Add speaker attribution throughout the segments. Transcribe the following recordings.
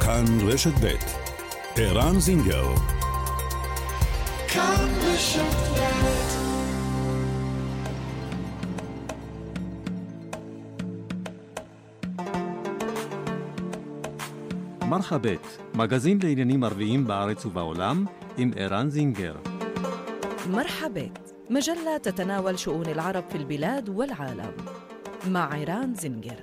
Speaker 1: כאן רשת ב' ערן זינגר כאן רשת מרחבת, מגזין לעניינים ערביים בארץ ובעולם, עם ערן זינגר.
Speaker 2: مرحبت مجلة تتناول شؤون العرب في البلاد والعالم مع عيران زنجر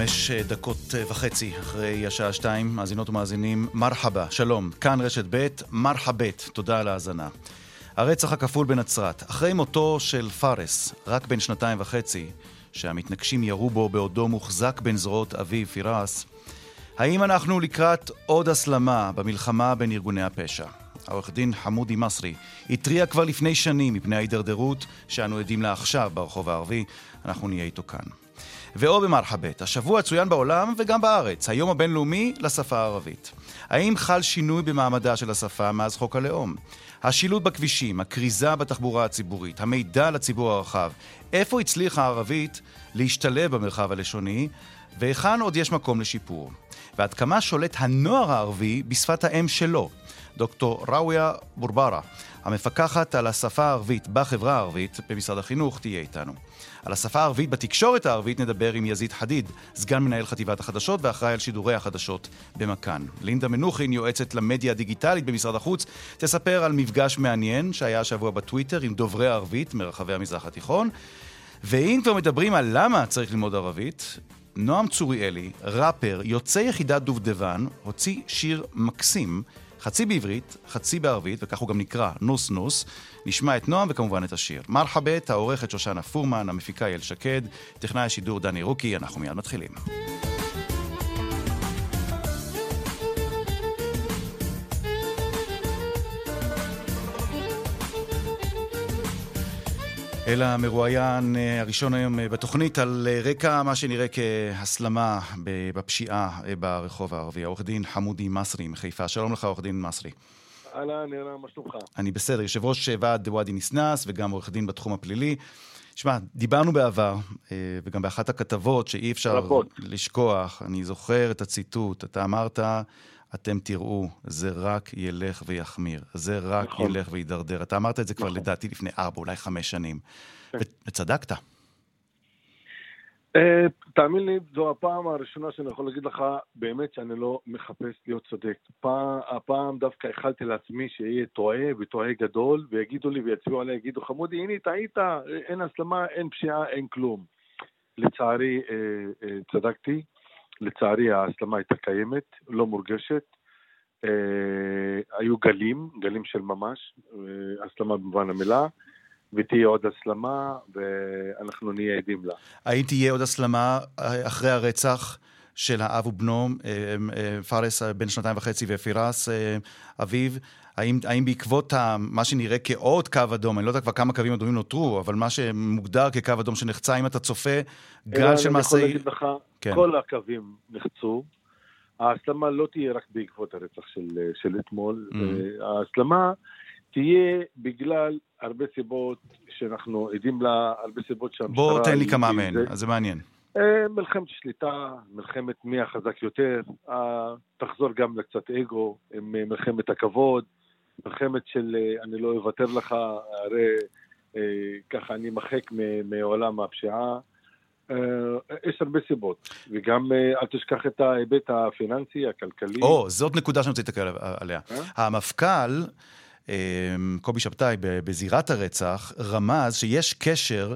Speaker 3: חמש דקות וחצי אחרי השעה שתיים, מאזינות ומאזינים, מרחבה, שלום, כאן רשת ב', מרחבת, תודה על ההאזנה. הרצח הכפול בנצרת, אחרי מותו של פארס, רק בן שנתיים וחצי, שהמתנגשים ירו בו בעודו מוחזק בין זרועות אביו פירס, האם אנחנו לקראת עוד הסלמה במלחמה בין ארגוני הפשע? העורך דין חמודי מסרי התריע כבר לפני שנים מפני ההידרדרות שאנו עדים לה עכשיו ברחוב הערבי, אנחנו נהיה איתו כאן. ואו במרחבת, השבוע צוין בעולם וגם בארץ, היום הבינלאומי לשפה הערבית. האם חל שינוי במעמדה של השפה מאז חוק הלאום? השילוט בכבישים, הכריזה בתחבורה הציבורית, המידע לציבור הרחב, איפה הצליחה הערבית להשתלב במרחב הלשוני, והיכן עוד יש מקום לשיפור? ועד כמה שולט הנוער הערבי בשפת האם שלו? דוקטור ראויה בורברה, המפקחת על השפה הערבית בחברה הערבית במשרד החינוך, תהיה איתנו. על השפה הערבית בתקשורת הערבית נדבר עם יזיד חדיד, סגן מנהל חטיבת החדשות ואחראי על שידורי החדשות במכאן. לינדה מנוחין, יועצת למדיה הדיגיטלית במשרד החוץ, תספר על מפגש מעניין שהיה השבוע בטוויטר עם דוברי הערבית מרחבי המזרח התיכון. ואם כבר מדברים על למה צריך ללמוד ערבית, נועם צוריאלי, ראפר, יוצא יחידת דובדבן, הוציא שיר מקסים חצי בעברית, חצי בערבית, וכך הוא גם נקרא נוס נוס. נשמע את נועם וכמובן את השיר. מרחבת, העורכת שושנה פורמן, המפיקה יעל שקד, טכנאי השידור דני רוקי, אנחנו מיד מתחילים. אל המרואיין אה, הראשון היום אה, בתוכנית על אה, רקע מה שנראה כהסלמה בפשיעה ברחוב הערבי. העורך דין חמודי מסרי מחיפה. שלום לך, עורך דין מסרי.
Speaker 4: אהלן, נראה, מה שלומך?
Speaker 3: אני בסדר, יושב ראש ועד ואדי ניסנס וגם עורך דין בתחום הפלילי. שמע, דיברנו בעבר, וגם באחת הכתבות שאי אפשר רבות. לשכוח, אני זוכר את הציטוט, אתה אמרת, אתם תראו, זה רק ילך ויחמיר, זה רק נכון. ילך וידרדר. אתה אמרת את זה כבר נכון. לדעתי לפני ארבע, אולי חמש שנים. כן. וצדקת.
Speaker 4: Uh, תאמין לי, זו הפעם הראשונה שאני יכול להגיד לך באמת שאני לא מחפש להיות צודק. פעם, הפעם דווקא איחלתי לעצמי שיהיה טועה וטועה גדול, ויגידו לי ויצביעו עליי, יגידו חמודי, הנה טעית, אין הסלמה, אין פשיעה, אין כלום. לצערי, uh, uh, צדקתי. לצערי ההסלמה הייתה קיימת, לא מורגשת. אה, היו גלים, גלים של ממש, אה, הסלמה במובן המילה, ותהיה עוד הסלמה, ואנחנו נהיה עדים לה.
Speaker 3: האם תהיה עוד הסלמה אה, אחרי הרצח? של האב ובנו, פארס בן שנתיים וחצי ופירס אביו, האם, האם בעקבות מה שנראה כעוד קו אדום, אני לא יודע כבר כמה קווים אדומים נותרו, אבל מה שמוגדר כקו אדום שנחצה, אם אתה צופה גל של מעשי...
Speaker 4: אני יכול להגיד לך, כן. כל הקווים נחצו. ההסלמה לא תהיה רק בעקבות הרצח של, של אתמול, mm-hmm. ההסלמה תהיה בגלל הרבה סיבות שאנחנו עדים לה, הרבה סיבות שהמשטרה...
Speaker 3: בוא תן לי כמה מהן, זה... זה מעניין.
Speaker 4: אה, מלחמת שליטה, מלחמת מי החזק יותר, תחזור גם לקצת אגו, מלחמת הכבוד, מלחמת של אני לא אוותר לך, הרי אה, ככה אני מחק מעולם הפשיעה. אה, יש הרבה סיבות, וגם אל תשכח את ההיבט הפיננסי, הכלכלי.
Speaker 3: או, זאת נקודה שאני רוצה להתקל עליה. המפכ"ל, קובי שבתאי, בזירת הרצח, רמז שיש קשר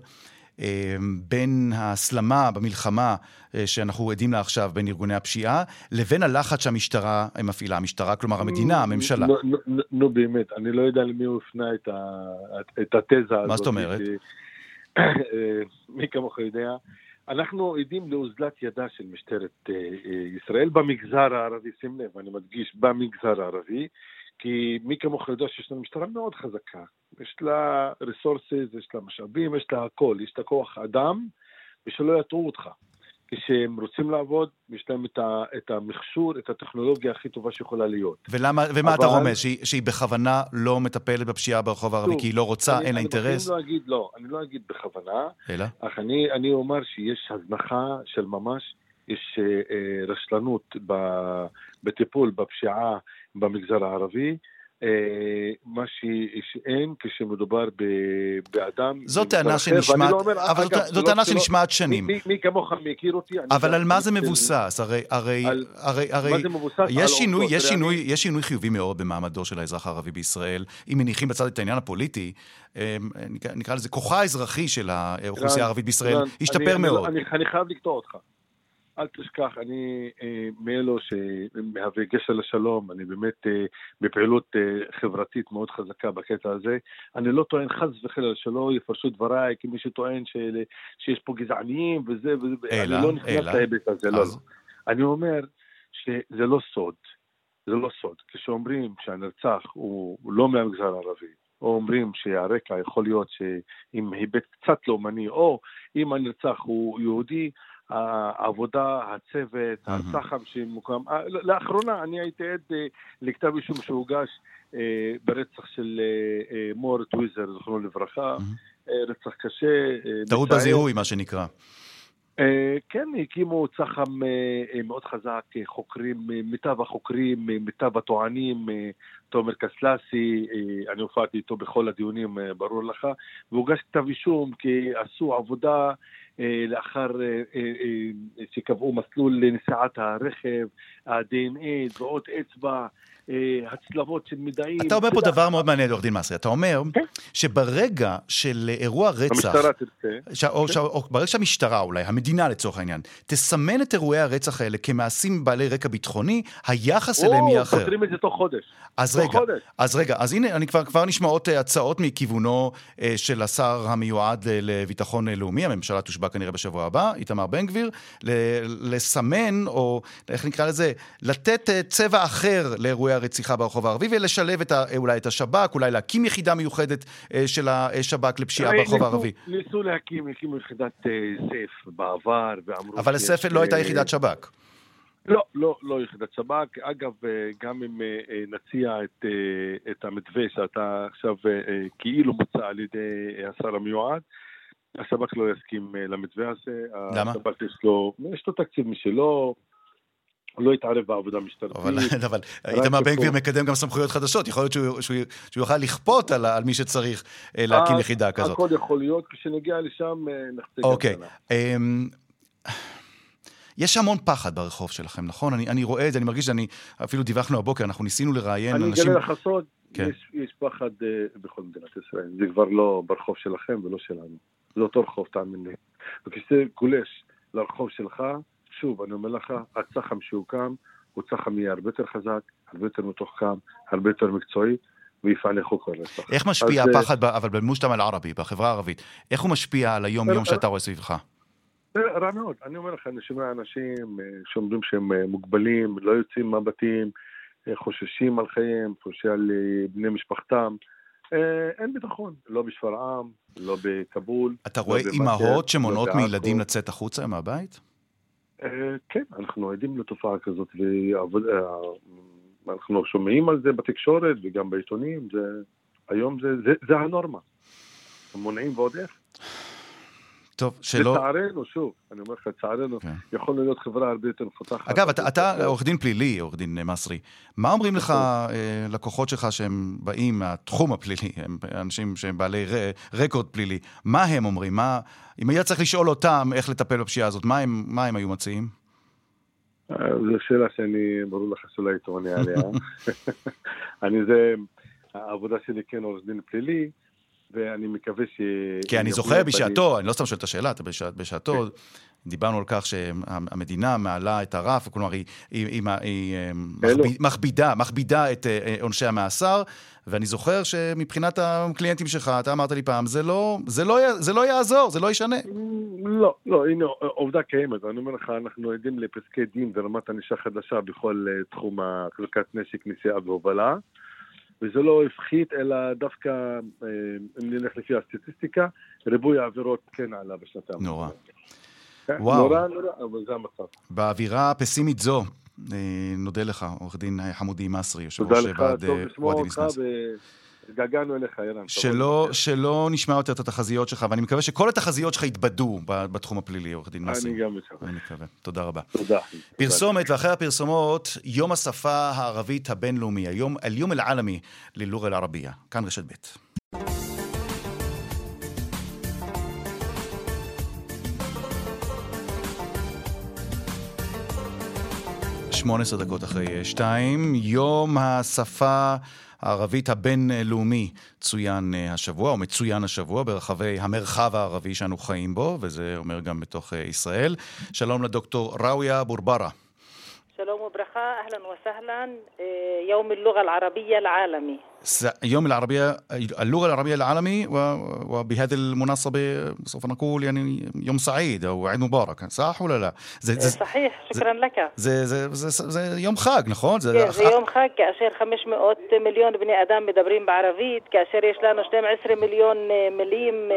Speaker 3: בין ההסלמה במלחמה שאנחנו עדים לה עכשיו בין ארגוני הפשיעה, לבין הלחץ שהמשטרה מפעילה, המשטרה, כלומר המדינה, הממשלה.
Speaker 4: נו באמת, אני לא יודע למי הוא הפנה את התזה הזאת.
Speaker 3: מה זאת אומרת?
Speaker 4: מי כמוך יודע. אנחנו עדים לאוזלת ידה של משטרת ישראל במגזר הערבי, שים לב, אני מדגיש, במגזר הערבי, כי מי כמוך יודע שיש לנו משטרה מאוד חזקה. יש לה resources, יש לה משאבים, יש לה הכל, יש לה כוח אדם, ושלא יטעו אותך. כשהם רוצים לעבוד, יש להם את, ה, את המכשור, את הטכנולוגיה הכי טובה שיכולה להיות.
Speaker 3: ולמה, ומה אבל... אתה רומז? שהיא, שהיא בכוונה לא מטפלת בפשיעה ברחוב הערבי, כי היא לא רוצה, אני, אין לה אינטרס?
Speaker 4: אני לא אגיד לא, אני לא אגיד בכוונה, אלא? אך אני, אני אומר שיש הזנחה של ממש, יש אה, אה, רשלנות ב, בטיפול בפשיעה במגזר הערבי. אה, מה שאין כשמדובר באדם...
Speaker 3: זו טענה שנשמעת, לא אבל זו לא טענה שנשמעת שנים.
Speaker 4: מי כמוך מכיר אותי?
Speaker 3: אבל על מה זה מבוסס? הרי, הרי, הרי, הרי, יש שינוי, יש שינוי, יש שינוי חיובי מאוד במעמדו של האזרח הערבי בישראל. אם מניחים בצד את העניין הפוליטי, אה, נקרא לזה כוחה האזרחי של האוכלוסייה הערבית בישראל, השתפר מאוד.
Speaker 4: אני חייב לקטוע אותך. אל תשכח, אני אה, מאלו שמהווה גשר לשלום, אני באמת אה, בפעילות אה, חברתית מאוד חזקה בקטע הזה. אני לא טוען חס וחלילה שלא יפרשו דבריי כמי שטוען של, שיש פה גזעניים וזה וזה, אלא, אני לא נכנס להיבט הזה, לא, אז... לא. אני אומר שזה לא סוד, זה לא סוד. כשאומרים שהנרצח הוא לא מהמגזר הערבי, או אומרים שהרקע יכול להיות עם היבט קצת לאומני, או אם הנרצח הוא יהודי, העבודה, הצוות, הסח"ם שמוקם. אה, לאחרונה אני הייתי עד אה, לכתב אישום שהוגש אה, ברצח של מור טוויזר, זכרונו לברכה, רצח קשה.
Speaker 3: טעות בזיהוי, מה שנקרא.
Speaker 4: כן, הקימו צח"ם מאוד חזק, חוקרים, מיטב החוקרים, מיטב הטוענים, תומר קסלסי, אני הופעתי איתו בכל הדיונים, ברור לך, והוגש כתב אישום כי עשו עבודה אה, לאחר אה, אה, שקבעו מסלול לנסיעת הרכב, ה-DNA, טביעות אצבע, הצלבות של מידעים.
Speaker 3: אתה אומר פה דבר מאוד מעניין, עורך דין מסרי. אתה אומר כן. שברגע של אירוע רצח...
Speaker 4: המשטרה תרצה.
Speaker 3: או ברגע שהמשטרה אולי, המדינה לצורך העניין, תסמן את אירועי הרצח האלה כמעשים בעלי רקע ביטחוני, היחס אליהם יהיה אחר. או,
Speaker 4: פותרים את זה תוך חודש.
Speaker 3: אז רגע, אז רגע, אז הנה, אני כבר, כבר נשמעות הצעות מכיוונו של השר המיועד לביטחון לאומי, הממשלה תושבע כנראה בשבוע הבא, איתמר בן גביר, לסמן, או איך נקרא לזה, לתת צבע אחר לאירועי הרציחה ברחוב הערבי ולשלב את ה, אולי את השב"כ, אולי להקים יחידה מיוחדת אה, של השב"כ לפשיעה ברחוב הערבי.
Speaker 4: ניסו להקים, הקימו יחידת אה, סייף בעבר, ואמרו...
Speaker 3: אבל הסייף לא הייתה יחידת שב"כ.
Speaker 4: לא, לא, לא יחידת שב"כ. אגב, אה, גם אם נציע את, את המתווה שאתה עכשיו כאילו מוצע על ידי השר המיועד, השב"כ לא יסכים למתווה הזה.
Speaker 3: למה?
Speaker 4: השב"כ יש לו, יש לו תקציב משלו. הוא לא יתערב בעבודה משטרתית.
Speaker 3: אבל, אבל איתמר בן גביר מקדם גם סמכויות חדשות, יכול להיות שהוא, שהוא, שהוא יוכל לכפות על, על מי שצריך אה, להקים יחידה כזאת.
Speaker 4: הכל יכול להיות, כשנגיע לשם אה, נחצה
Speaker 3: אוקיי. יש המון פחד ברחוב שלכם, נכון? אני, אני רואה את זה, אני מרגיש שאני, אפילו דיווחנו הבוקר, אנחנו ניסינו לראיין
Speaker 4: אני אגלה לך סוד, כן. יש, יש פחד uh, בכל מדינת ישראל. זה כבר לא ברחוב שלכם ולא שלנו. זה אותו רחוב, תאמין לי. וכשזה גולש לרחוב שלך, שוב, אני אומר לך, הצח"ם שהוקם הוא צח"ם יהיה הרבה יותר חזק, הרבה יותר מתוחכם, הרבה יותר מקצועי. ויפענחו כל רצח.
Speaker 3: איך משפיע אז, הפחד, אבל במושתם אל-ערבי, בחברה הערבית, איך הוא משפיע על היום-יום שאתה רואה סביבך?
Speaker 4: רע מאוד. אני אומר לך, אני שומע אנשים אה, שאומרים שהם אה, מוגבלים, לא יוצאים מהבתים, אה, חוששים על חייהם, חוששים על בני משפחתם. אין ביטחון, לא בשפרעם, לא בכבול.
Speaker 3: אתה רואה לא אימהות שמונעות לא מילדים לצאת החוצה מהבית?
Speaker 4: כן, אנחנו עדים לתופעה כזאת, ואנחנו שומעים על זה בתקשורת וגם בעיתונים, זה, היום זה, זה, זה הנורמה. מונעים ועוד איך.
Speaker 3: טוב, שלא...
Speaker 4: לצערנו, שוב, אני אומר לך, לצערנו, כן. יכול להיות חברה הרבה יותר מפותחת.
Speaker 3: אגב, אתה, אתה עורך דין פלילי, עורך דין מסרי. מה אומרים לך אה, לקוחות שלך שהם באים מהתחום הפלילי, הם אנשים שהם בעלי ר, רקורד פלילי, מה הם אומרים? מה, אם היה צריך לשאול אותם איך לטפל בפשיעה הזאת, מה הם, מה הם היו מציעים?
Speaker 4: אה, זו שאלה שאני, ברור לך שלא הייתי עונה עליה. אני זה, העבודה שלי כן עורך דין פלילי. ואני מקווה ש...
Speaker 3: כי אני זוכר בשעתו, אני לא סתם שואל את השאלה, אתה בשעתו, כן. דיברנו על כך שהמדינה מעלה את הרף, כלומר היא, היא, היא, היא מכביד, מכבידה, מכבידה את אה, עונשי המאסר, ואני זוכר שמבחינת הקליינטים שלך, אתה אמרת לי פעם, זה לא, זה לא, זה לא יעזור, זה לא ישנה.
Speaker 4: לא, לא, הנה, עובדה קיימת, אני אומר לך, אנחנו עדים לפסקי דין ורמת ענישה חדשה בכל אה, תחום החזקת נשק, נסיעה והובלה. וזה לא הפחית, אלא דווקא, אה, אם נלך לפי הסטטיסטיקה, ריבוי העבירות כן עלה בשנתיים.
Speaker 3: נורא. וואו.
Speaker 4: נורא נורא, אבל זה המצב.
Speaker 3: באווירה פסימית זו, אה, נודה לך, עורך דין חמודי מסרי, יושב
Speaker 4: תודה
Speaker 3: ראש
Speaker 4: לך,
Speaker 3: ועד
Speaker 4: טוב
Speaker 3: אה,
Speaker 4: לשמוע אותך,
Speaker 3: ניסנס.
Speaker 4: והתגעגענו אליך, ערן.
Speaker 3: שלא, שלא נשמע יותר את התחזיות שלך, ואני מקווה שכל התחזיות שלך יתבדו בתחום הפלילי, עורך דין מסרי.
Speaker 4: אני גם מקווה.
Speaker 3: אני מקווה. תודה רבה.
Speaker 4: תודה.
Speaker 3: פרסומת, ואחרי הפרסומות, יום השפה הערבית הבינלאומי, היום, אל-יום אל-עלמי ללור אל-ערבייה. כאן רשת ב'. 18 דקות אחרי שתיים, יום השפה הערבית הבינלאומי צוין אה, השבוע, או מצוין השבוע, ברחבי המרחב הערבי שאנו חיים בו, וזה אומר גם בתוך אה, ישראל. שלום לדוקטור ראויה בורברה.
Speaker 5: שלום וברכה, אהלן וסהלן, אה, יום اللغة العربية العالمي.
Speaker 3: يوم العربية اللغة العربية العالمي وبهذه المناسبة سوف نقول يعني يوم سعيد أو عيد مبارك صح ولا لا؟ زي
Speaker 5: زي
Speaker 3: إيه،
Speaker 5: صحيح شكرا زي
Speaker 3: لك. زي زي, زي, زي يوم خاك نخون زي,
Speaker 5: إيه، زي يوم خاك كأشير 500 مليون بني آدم مدبرين بعربية كأشير يشلانو 12 مليون مليم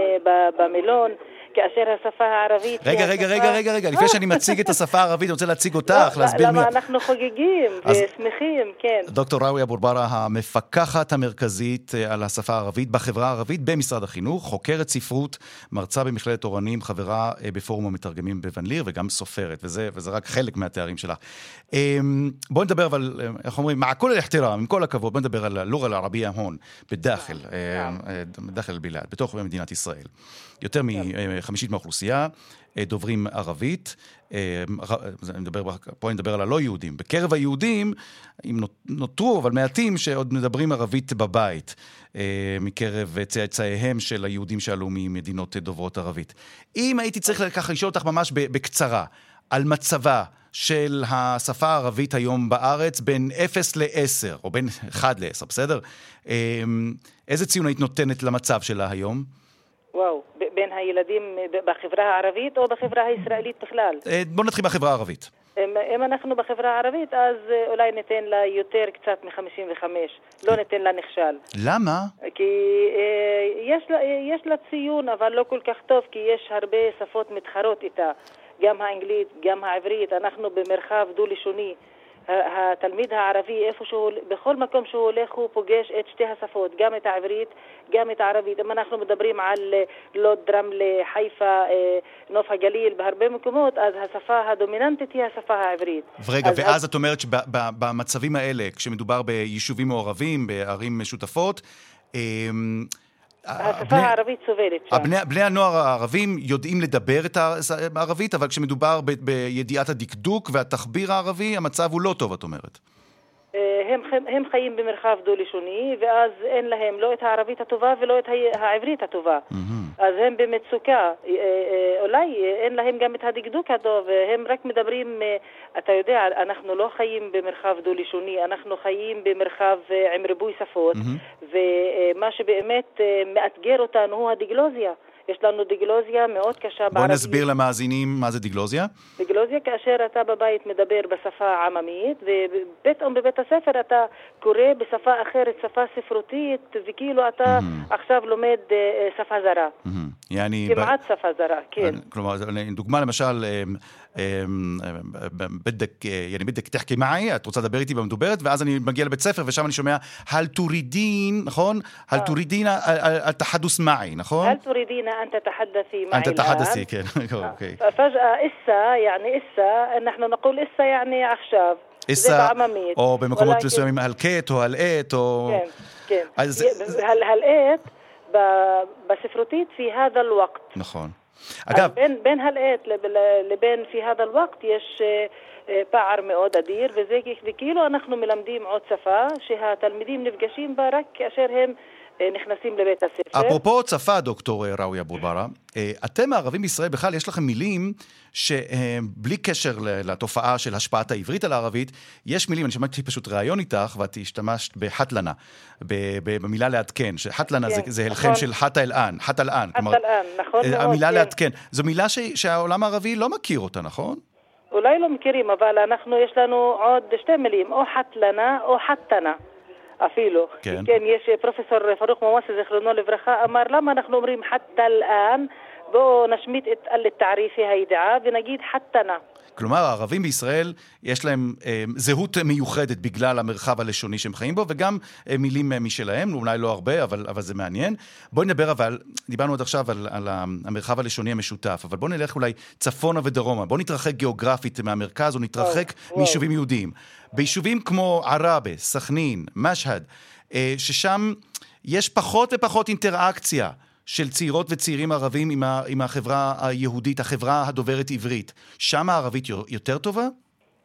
Speaker 5: بميلون כאשר השפה הערבית...
Speaker 3: רגע, רגע,
Speaker 5: השפה...
Speaker 3: רגע, רגע, רגע, לפני שאני מציג את השפה הערבית, אני רוצה להציג אותך,
Speaker 5: לא, לא,
Speaker 3: להסביר למה מי...
Speaker 5: למה אנחנו חוגגים ושמחים, כן.
Speaker 3: דוקטור ראויה בורברה, המפקחת המרכזית אה, על השפה הערבית בחברה הערבית במשרד החינוך, חוקרת ספרות, מרצה במכללת תורנים, חברה אה, בפורום המתרגמים בבן ליר, וגם סופרת, וזה, וזה רק חלק מהתארים שלך. אמ, בואו נדבר אבל, אה, איך אומרים, מעקול אל אחתירם, עם כל הכבוד, בואו נדבר על הלוגה הערבייה הון, בדאחל, כן, כן. בדאחל אל בלעד, בתוך מדינת ישראל. יותר כן. מ-50 מחמישית מהאוכלוסייה אה, דוברים ערבית. אה, זה- אני מדבר, פה אני מדבר על הלא יהודים. בקרב היהודים, אם נות- נותרו, אבל מעטים שעוד מדברים ערבית בבית, אה, מקרב צאצאיהם של היהודים שעלו ממדינות דוברות ערבית. אם הייתי צריך ככה לשאול אותך ממש בקצרה, על מצבה של השפה הערבית היום בארץ בין 0 ל-10, או בין 1 ל-10, בסדר? אה, איזה ציון היית נותנת למצב שלה היום?
Speaker 5: וואו, בין הילדים ב- בחברה הערבית או בחברה הישראלית בכלל?
Speaker 3: אה, בוא נתחיל בחברה הערבית.
Speaker 5: אם, אם אנחנו בחברה הערבית, אז אה, אולי ניתן לה יותר קצת מ-55, לא ניתן לה נכשל.
Speaker 3: למה?
Speaker 5: כי אה, יש, לה, אה, יש לה ציון, אבל לא כל כך טוב, כי יש הרבה שפות מתחרות איתה, גם האנגלית, גם העברית, אנחנו במרחב דו-לשוני. התלמיד הערבי, איפשהו, בכל מקום שהוא הולך הוא פוגש את שתי השפות, גם את העברית, גם את הערבית. אם אנחנו מדברים על אה, לוד, רמלה, חיפה, אה, נוף הגליל, בהרבה מקומות, אז השפה הדומיננטית היא השפה העברית.
Speaker 3: ורגע,
Speaker 5: אז-
Speaker 3: ואז את אומרת שבמצבים האלה, כשמדובר ביישובים מעורבים, בערים משותפות, אמ,
Speaker 5: השפה הערבית סובלת שם.
Speaker 3: הבני, בני הנוער הערבים יודעים לדבר את הערבית, אבל כשמדובר ב, בידיעת הדקדוק והתחביר הערבי, המצב הוא לא טוב, את אומרת.
Speaker 5: הם, הם חיים במרחב דו-לשוני, ואז אין להם לא את הערבית הטובה ולא את העברית הטובה. אז הם במצוקה. אה, אה, אולי אה, אין להם גם את הדקדוק הטוב, הם רק מדברים, אתה יודע, אנחנו לא חיים במרחב דו-לשוני, אנחנו חיים במרחב עם ריבוי שפות, ומה שבאמת מאתגר אותנו הוא הדיגלוזיה. יש לנו דיגלוזיה מאוד קשה
Speaker 3: בואי
Speaker 5: בערבית.
Speaker 3: נסביר למאזינים מה זה דיגלוזיה.
Speaker 5: בגלוזיה כאשר אתה בבית מדבר בשפה העממית ופתאום בבית הספר אתה קורא בשפה אחרת, שפה ספרותית וכאילו אתה עכשיו לומד אה, אה, שפה זרה.
Speaker 3: יעני, ב-
Speaker 5: כמעט שפה זרה, כן.
Speaker 3: כלומר, דוגמה למשל, אמ, אמ, בדק, יעני בדק תחכי מעי, את רוצה לדבר איתי במדוברת, ואז אני מגיע לבית ספר ושם אני שומע, הל תורידין, נכון? הל תורידין התחדוס מעי, נכון?
Speaker 5: هل تريدين أن تتحدثي معي
Speaker 3: أنت
Speaker 5: الآن؟
Speaker 3: تحدثي כן, אוקיי.
Speaker 5: ففجأة إسا يعني إسا نحن نقول إسا يعني עכשיו. זה
Speaker 3: איסה,
Speaker 5: בעממית.
Speaker 3: או במקומות
Speaker 5: ولكن-
Speaker 3: מסוימים הלקט או הלעת, או...
Speaker 5: כן, כן.
Speaker 3: אז-
Speaker 5: هل هلقيت ب- בספרותית في هذا الوقت
Speaker 3: נכון.
Speaker 5: אגב... בין, בין הלעת לב, לבין פי הדה אל-וקט יש אה, אה, פער מאוד אדיר, וזה כאילו אנחנו מלמדים עוד שפה שהתלמידים נפגשים בה רק כאשר הם... נכנסים לבית הספר.
Speaker 3: אפרופו שפה, דוקטור אה, ראויה בורברה, אה, אתם הערבים בישראל בכלל, יש לכם מילים שבלי קשר לתופעה של השפעת העברית על הערבית, יש מילים, אני שמעתי פשוט ראיון איתך, ואת השתמשת בחתלנה, במילה לעדכן, שחתלנה זה-
Speaker 5: כן,
Speaker 3: זה
Speaker 5: נכון.
Speaker 3: הלחם של חת האלען, חת אלען.
Speaker 5: חת אלען, נכון
Speaker 3: אה,
Speaker 5: מאוד,
Speaker 3: המילה
Speaker 5: כן.
Speaker 3: לעדכן. זו מילה ש- שהעולם הערבי לא מכיר אותה, נכון?
Speaker 5: אולי לא מכירים, אבל אנחנו, יש לנו עוד שתי מילים, או חתלנה או חתנה. אפילו.
Speaker 3: כן.
Speaker 5: כן, יש פרופסור פרוק מוואסי, זיכרונו לברכה, אמר למה אנחנו אומרים חתא אל-אן בואו נשמיט את אל-תעריפי הידיעה ונגיד חתנה.
Speaker 3: כלומר, הערבים בישראל, יש להם אה, זהות מיוחדת בגלל המרחב הלשוני שהם חיים בו, וגם אה, מילים אה, משלהם, אולי לא הרבה, אבל, אבל זה מעניין. בואי נדבר אבל, דיברנו עד עכשיו על, על המרחב הלשוני המשותף, אבל בואו נלך אולי צפונה ודרומה. בואו נתרחק גיאוגרפית מהמרכז, או נתרחק מיישובים יהודיים. ביישובים כמו עראבה, סכנין, משהד, אה, ששם יש פחות ופחות אינטראקציה. של צעירות וצעירים ערבים עם, ה, עם החברה היהודית, החברה הדוברת עברית, שם הערבית יותר טובה?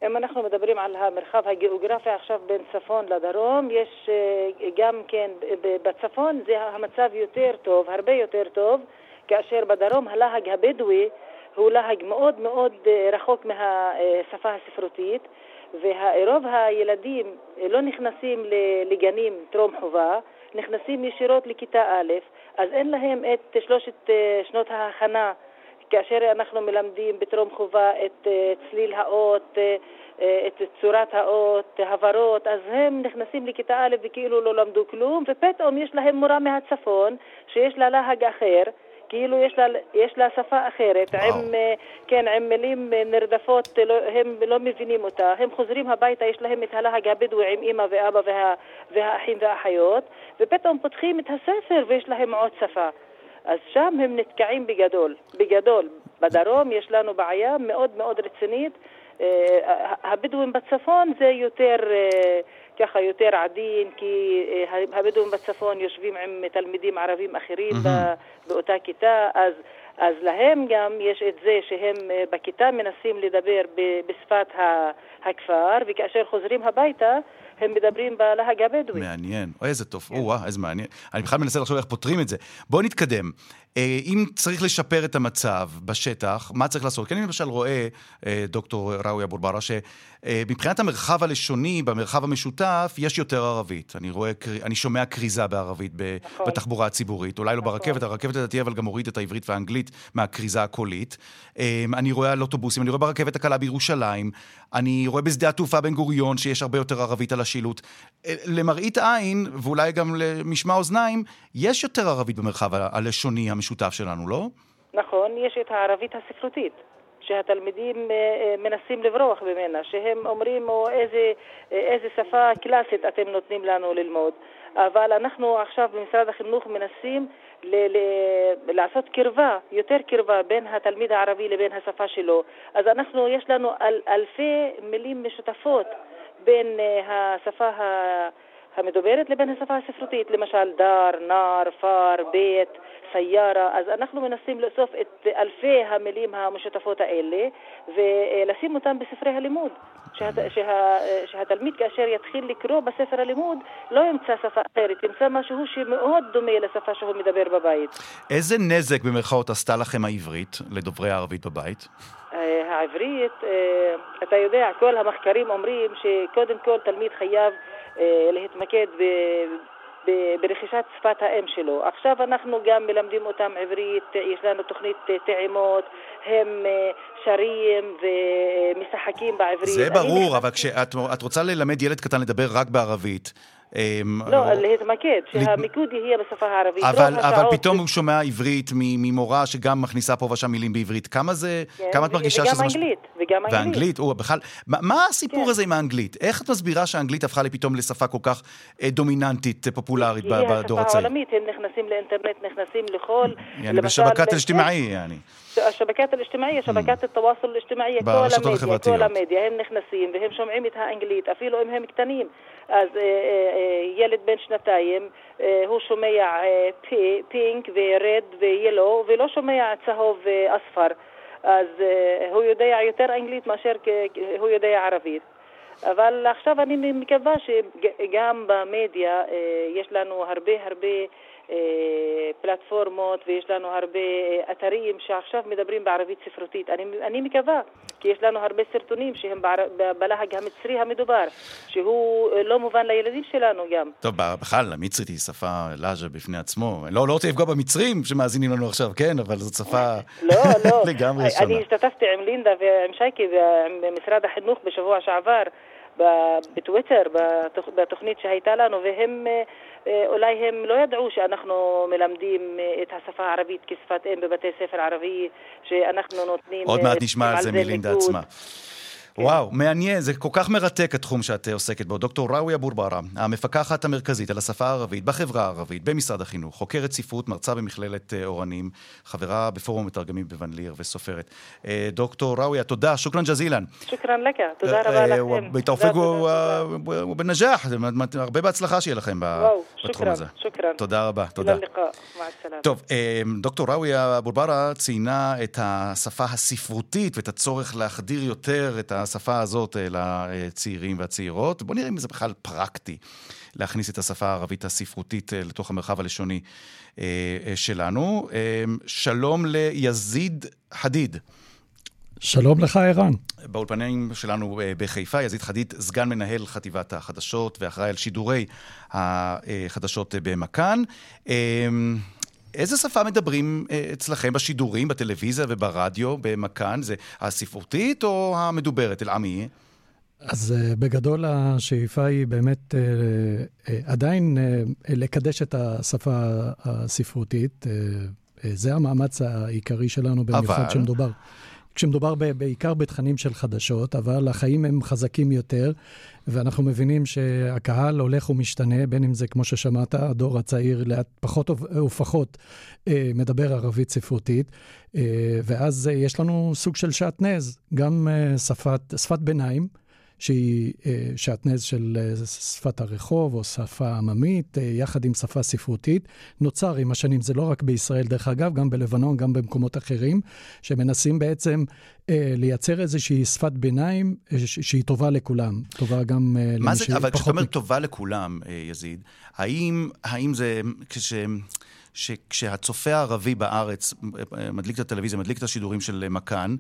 Speaker 5: אם אנחנו מדברים על המרחב הגיאוגרפי עכשיו בין צפון לדרום, יש אה, גם כן, בצפון זה המצב יותר טוב, הרבה יותר טוב, כאשר בדרום הלהג הבדואי הוא להג מאוד מאוד אה, רחוק מהשפה הספרותית, ורוב הילדים לא נכנסים לגנים טרום חובה, נכנסים ישירות לכיתה א', אז אין להם את שלושת אה, שנות ההכנה כאשר אנחנו מלמדים בטרום חובה את אה, צליל האות, אה, את צורת האות, הברות, אז הם נכנסים לכיתה א' וכאילו לא למדו כלום, ופתאום יש להם מורה מהצפון שיש לה להג אחר, כאילו יש לה, יש לה שפה אחרת, עם, כן, עם מילים נרדפות, לא, הם לא מבינים אותה, הם חוזרים הביתה, יש להם את הלהג הבדואי עם אמא ואבא וה, והאחים והאחיות, ופתאום פותחים את הספר ויש להם עוד שפה. אז שם הם נתקעים בגדול, בגדול. בדרום יש לנו בעיה מאוד מאוד רצינית. אה, הבדואים בצפון זה יותר אה, ככה יותר עדין, כי אה, הבדואים בצפון יושבים עם תלמידים ערבים אחרים mm-hmm. באותה כיתה, אז, אז להם גם יש את זה שהם בכיתה מנסים לדבר בשפת הכפר, וכאשר חוזרים הביתה הם מדברים בלהג הבדואי.
Speaker 3: מעניין. אוי, איזה טוב. כן. או איזה מעניין. אני בכלל מנסה לחשוב איך פותרים את זה. בואו נתקדם. אה, אם צריך לשפר את המצב בשטח, מה צריך לעשות? כי אני למשל רואה, אה, דוקטור ראוי אבורברה, שמבחינת המרחב הלשוני, במרחב המשותף, יש יותר ערבית. אני רואה, אני שומע כריזה בערבית נכון. בתחבורה הציבורית. אולי לא נכון. ברכבת, הרכבת לדעתי אבל גם הוריד את העברית והאנגלית מהכריזה הקולית. אה, אני רואה על אוטובוסים, אני רואה ברכבת הקלה בירושלים, אני רואה בשדה התעופה בן גוריון שיש הרבה יותר ערבית על השילוט. למראית עין, ואולי גם למשמע אוזניים, יש יותר ערבית במרחב הלשוני, המשותף שלנו, לא?
Speaker 5: נכון, יש את הערבית הספרותית. שהתלמידים אה, אה, מנסים לברוח ממנה, שהם אומרים, או איזה, אה, איזה שפה קלאסית אתם נותנים לנו ללמוד. אבל אנחנו עכשיו במשרד החינוך מנסים ל- ל- לעשות קרבה, יותר קרבה בין התלמיד הערבי לבין השפה שלו. אז אנחנו, יש לנו אל- אלפי מילים משותפות בין השפה ה... המדוברת לבין השפה הספרותית, למשל דר, נער, פאר, בית, סיירה, אז אנחנו מנסים לאסוף את אלפי המילים המשותפות האלה ולשים אותם בספרי הלימוד. שה, שה, שהתלמיד כאשר יתחיל לקרוא בספר הלימוד לא ימצא שפה אחרת, ימצא משהו שמאוד דומה לשפה שהוא מדבר בבית.
Speaker 3: איזה נזק במרכאות עשתה לכם העברית לדוברי הערבית בבית?
Speaker 5: אה, העברית, אה, אתה יודע, כל המחקרים אומרים שקודם כל תלמיד חייב אה, להתמקד ברכישת שפת האם שלו. עכשיו אנחנו גם מלמדים אותם עברית, יש לנו תוכנית טעימות, הם שרים ומשחקים בעברית.
Speaker 3: זה ברור, אבל כשאת רוצה ללמד ילד קטן לדבר רק בערבית,
Speaker 5: אמ, לא, אה, להתמקד, שהמיקוד יהיה בשפה הערבית.
Speaker 3: לא אבל, אבל פתאום הוא שומע עברית ממורה שגם מכניסה פה ושם מילים בעברית. כמה זה, כן, כמה את מרגישה שזה... משהו?
Speaker 5: וגם אנגלית, וגם
Speaker 3: אנגלית. ואנגלית, או, בכלל, מה, מה הסיפור כן. הזה עם האנגלית? איך את מסבירה שהאנגלית הפכה לפתאום לשפה כל כך אה, דומיננטית, אה, פופולרית בדור הצעיר?
Speaker 5: היא השפה העולמית, הם נכנסים לאינטרנט, נכנסים לכל...
Speaker 3: יעני, בשבקת אל-אג'תימעי, יעני.
Speaker 5: השבקת אל-אג'תימעי, שבכת hmm. התוואסול אל-אג'תימעי, כל המדיה, כל המדיה, הם נכנסים והם שומעים את האנגלית, אפילו אם הם קטנים. אז אה, אה, ילד בן שנתיים, אה, הוא שומע פינק ורד וילו, ולא שומע צהוב ואספר. אז הוא יודע יותר אנגלית מאשר הוא יודע ערבית. אבל עכשיו אני מקווה שגם במדיה יש לנו הרבה הרבה אה, פלטפורמות ויש לנו הרבה אה, אתרים שעכשיו מדברים בערבית ספרותית. אני, אני מקווה, כי יש לנו הרבה סרטונים שהם בער, בלהג המצרי המדובר, שהוא אה, לא מובן לילדים שלנו גם.
Speaker 3: טוב, בכלל, המצרית היא שפה לאז'ה בפני עצמו. לא, לא רוצה לפגוע במצרים שמאזינים לנו עכשיו, כן, אבל זאת שפה
Speaker 5: לא, לא.
Speaker 3: לגמרי שונה.
Speaker 5: אני השתתפתי עם לינדה ועם שייקי ועם משרד החינוך בשבוע שעבר. בטוויטר, בתוכנית שהייתה לנו, והם אולי הם לא ידעו שאנחנו מלמדים את השפה הערבית כשפת אם בבתי ספר ערבי, שאנחנו נותנים...
Speaker 3: עוד מעט נשמע על זה מלינדה עצמה. כן. וואו, מעניין, זה כל כך מרתק התחום שאת עוסקת בו. דוקטור ראויה בורברה, המפקחת המרכזית על השפה הערבית בחברה הערבית במשרד החינוך, חוקרת ספרות, מרצה במכללת אה, אורנים, חברה בפורום מתרגמים בבן ליר וסופרת. אה, דוקטור ראויה, תודה, שוכרן ג'זילן.
Speaker 5: שוכרן לך, תודה רבה לכם.
Speaker 3: בתאופק ובנג'אח, הרבה בהצלחה שיהיה לכם בתחום הזה. שוכרן. תודה רבה, תודה. טוב, אה, דוקטור ראויה בורברה ציינה את השפה הספרותית ואת הצורך להחדיר יותר את ה... השפה הזאת אה, לצעירים והצעירות. בואו נראה אם זה בכלל פרקטי להכניס את השפה הערבית הספרותית אה, לתוך המרחב הלשוני אה, שלנו. שלום ליזיד חדיד.
Speaker 6: שלום לך, ערן.
Speaker 3: באולפנים שלנו בחיפה, יזיד חדיד, סגן מנהל חטיבת החדשות ואחראי על שידורי החדשות במכאן. איזה שפה מדברים אה, אצלכם בשידורים, בטלוויזיה וברדיו, במכאן? זה הספרותית או המדוברת, אל-עמי?
Speaker 6: אז uh, בגדול השאיפה היא באמת uh, עדיין לקדש את השפה הספרותית. זה המאמץ העיקרי שלנו, במיוחד אבל... שמדובר. כשמדובר בעיקר בתכנים של חדשות, אבל החיים הם חזקים יותר, ואנחנו מבינים שהקהל הולך ומשתנה, בין אם זה, כמו ששמעת, הדור הצעיר לאט פחות ופחות אה, מדבר ערבית ספרותית, אה, ואז אה, יש לנו סוג של שעטנז, גם אה, שפת, שפת ביניים. שהיא אה, שעטנז של אה, שפת הרחוב או שפה עממית, אה, יחד עם שפה ספרותית. נוצר עם השנים, זה לא רק בישראל, דרך אגב, גם בלבנון, גם במקומות אחרים, שמנסים בעצם לייצר איזושהי שפת ביניים שהיא טובה לכולם, טובה גם
Speaker 3: למי שפחות... אבל כשאתה אומר טובה לכולם, יזיד, האם, האם זה... כש... שכשהצופה הערבי בארץ מדליק את הטלוויזיה, מדליק את השידורים של מכאן,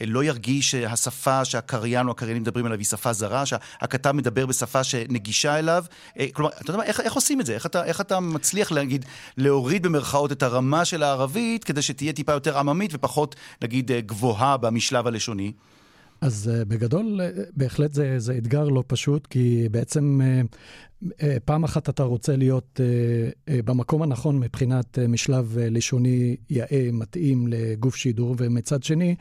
Speaker 3: לא ירגיש שהשפה שהקריין או הקריינים מדברים עליו היא שפה זרה, שהכתב מדבר בשפה שנגישה אליו. אה, כלומר, אתה יודע מה, איך, איך עושים את זה? איך אתה, איך אתה מצליח להגיד, להוריד במרכאות את הרמה של הערבית, כדי שתהיה טיפה יותר עממית ופחות, נגיד, אה, גבוהה במשלב הלשוני?
Speaker 6: אז uh, בגדול, uh, בהחלט זה, זה אתגר לא פשוט, כי בעצם uh, פעם אחת אתה רוצה להיות במקום הנכון מבחינת משלב לשוני יאה, מתאים לגוף שידור, ומצד שני,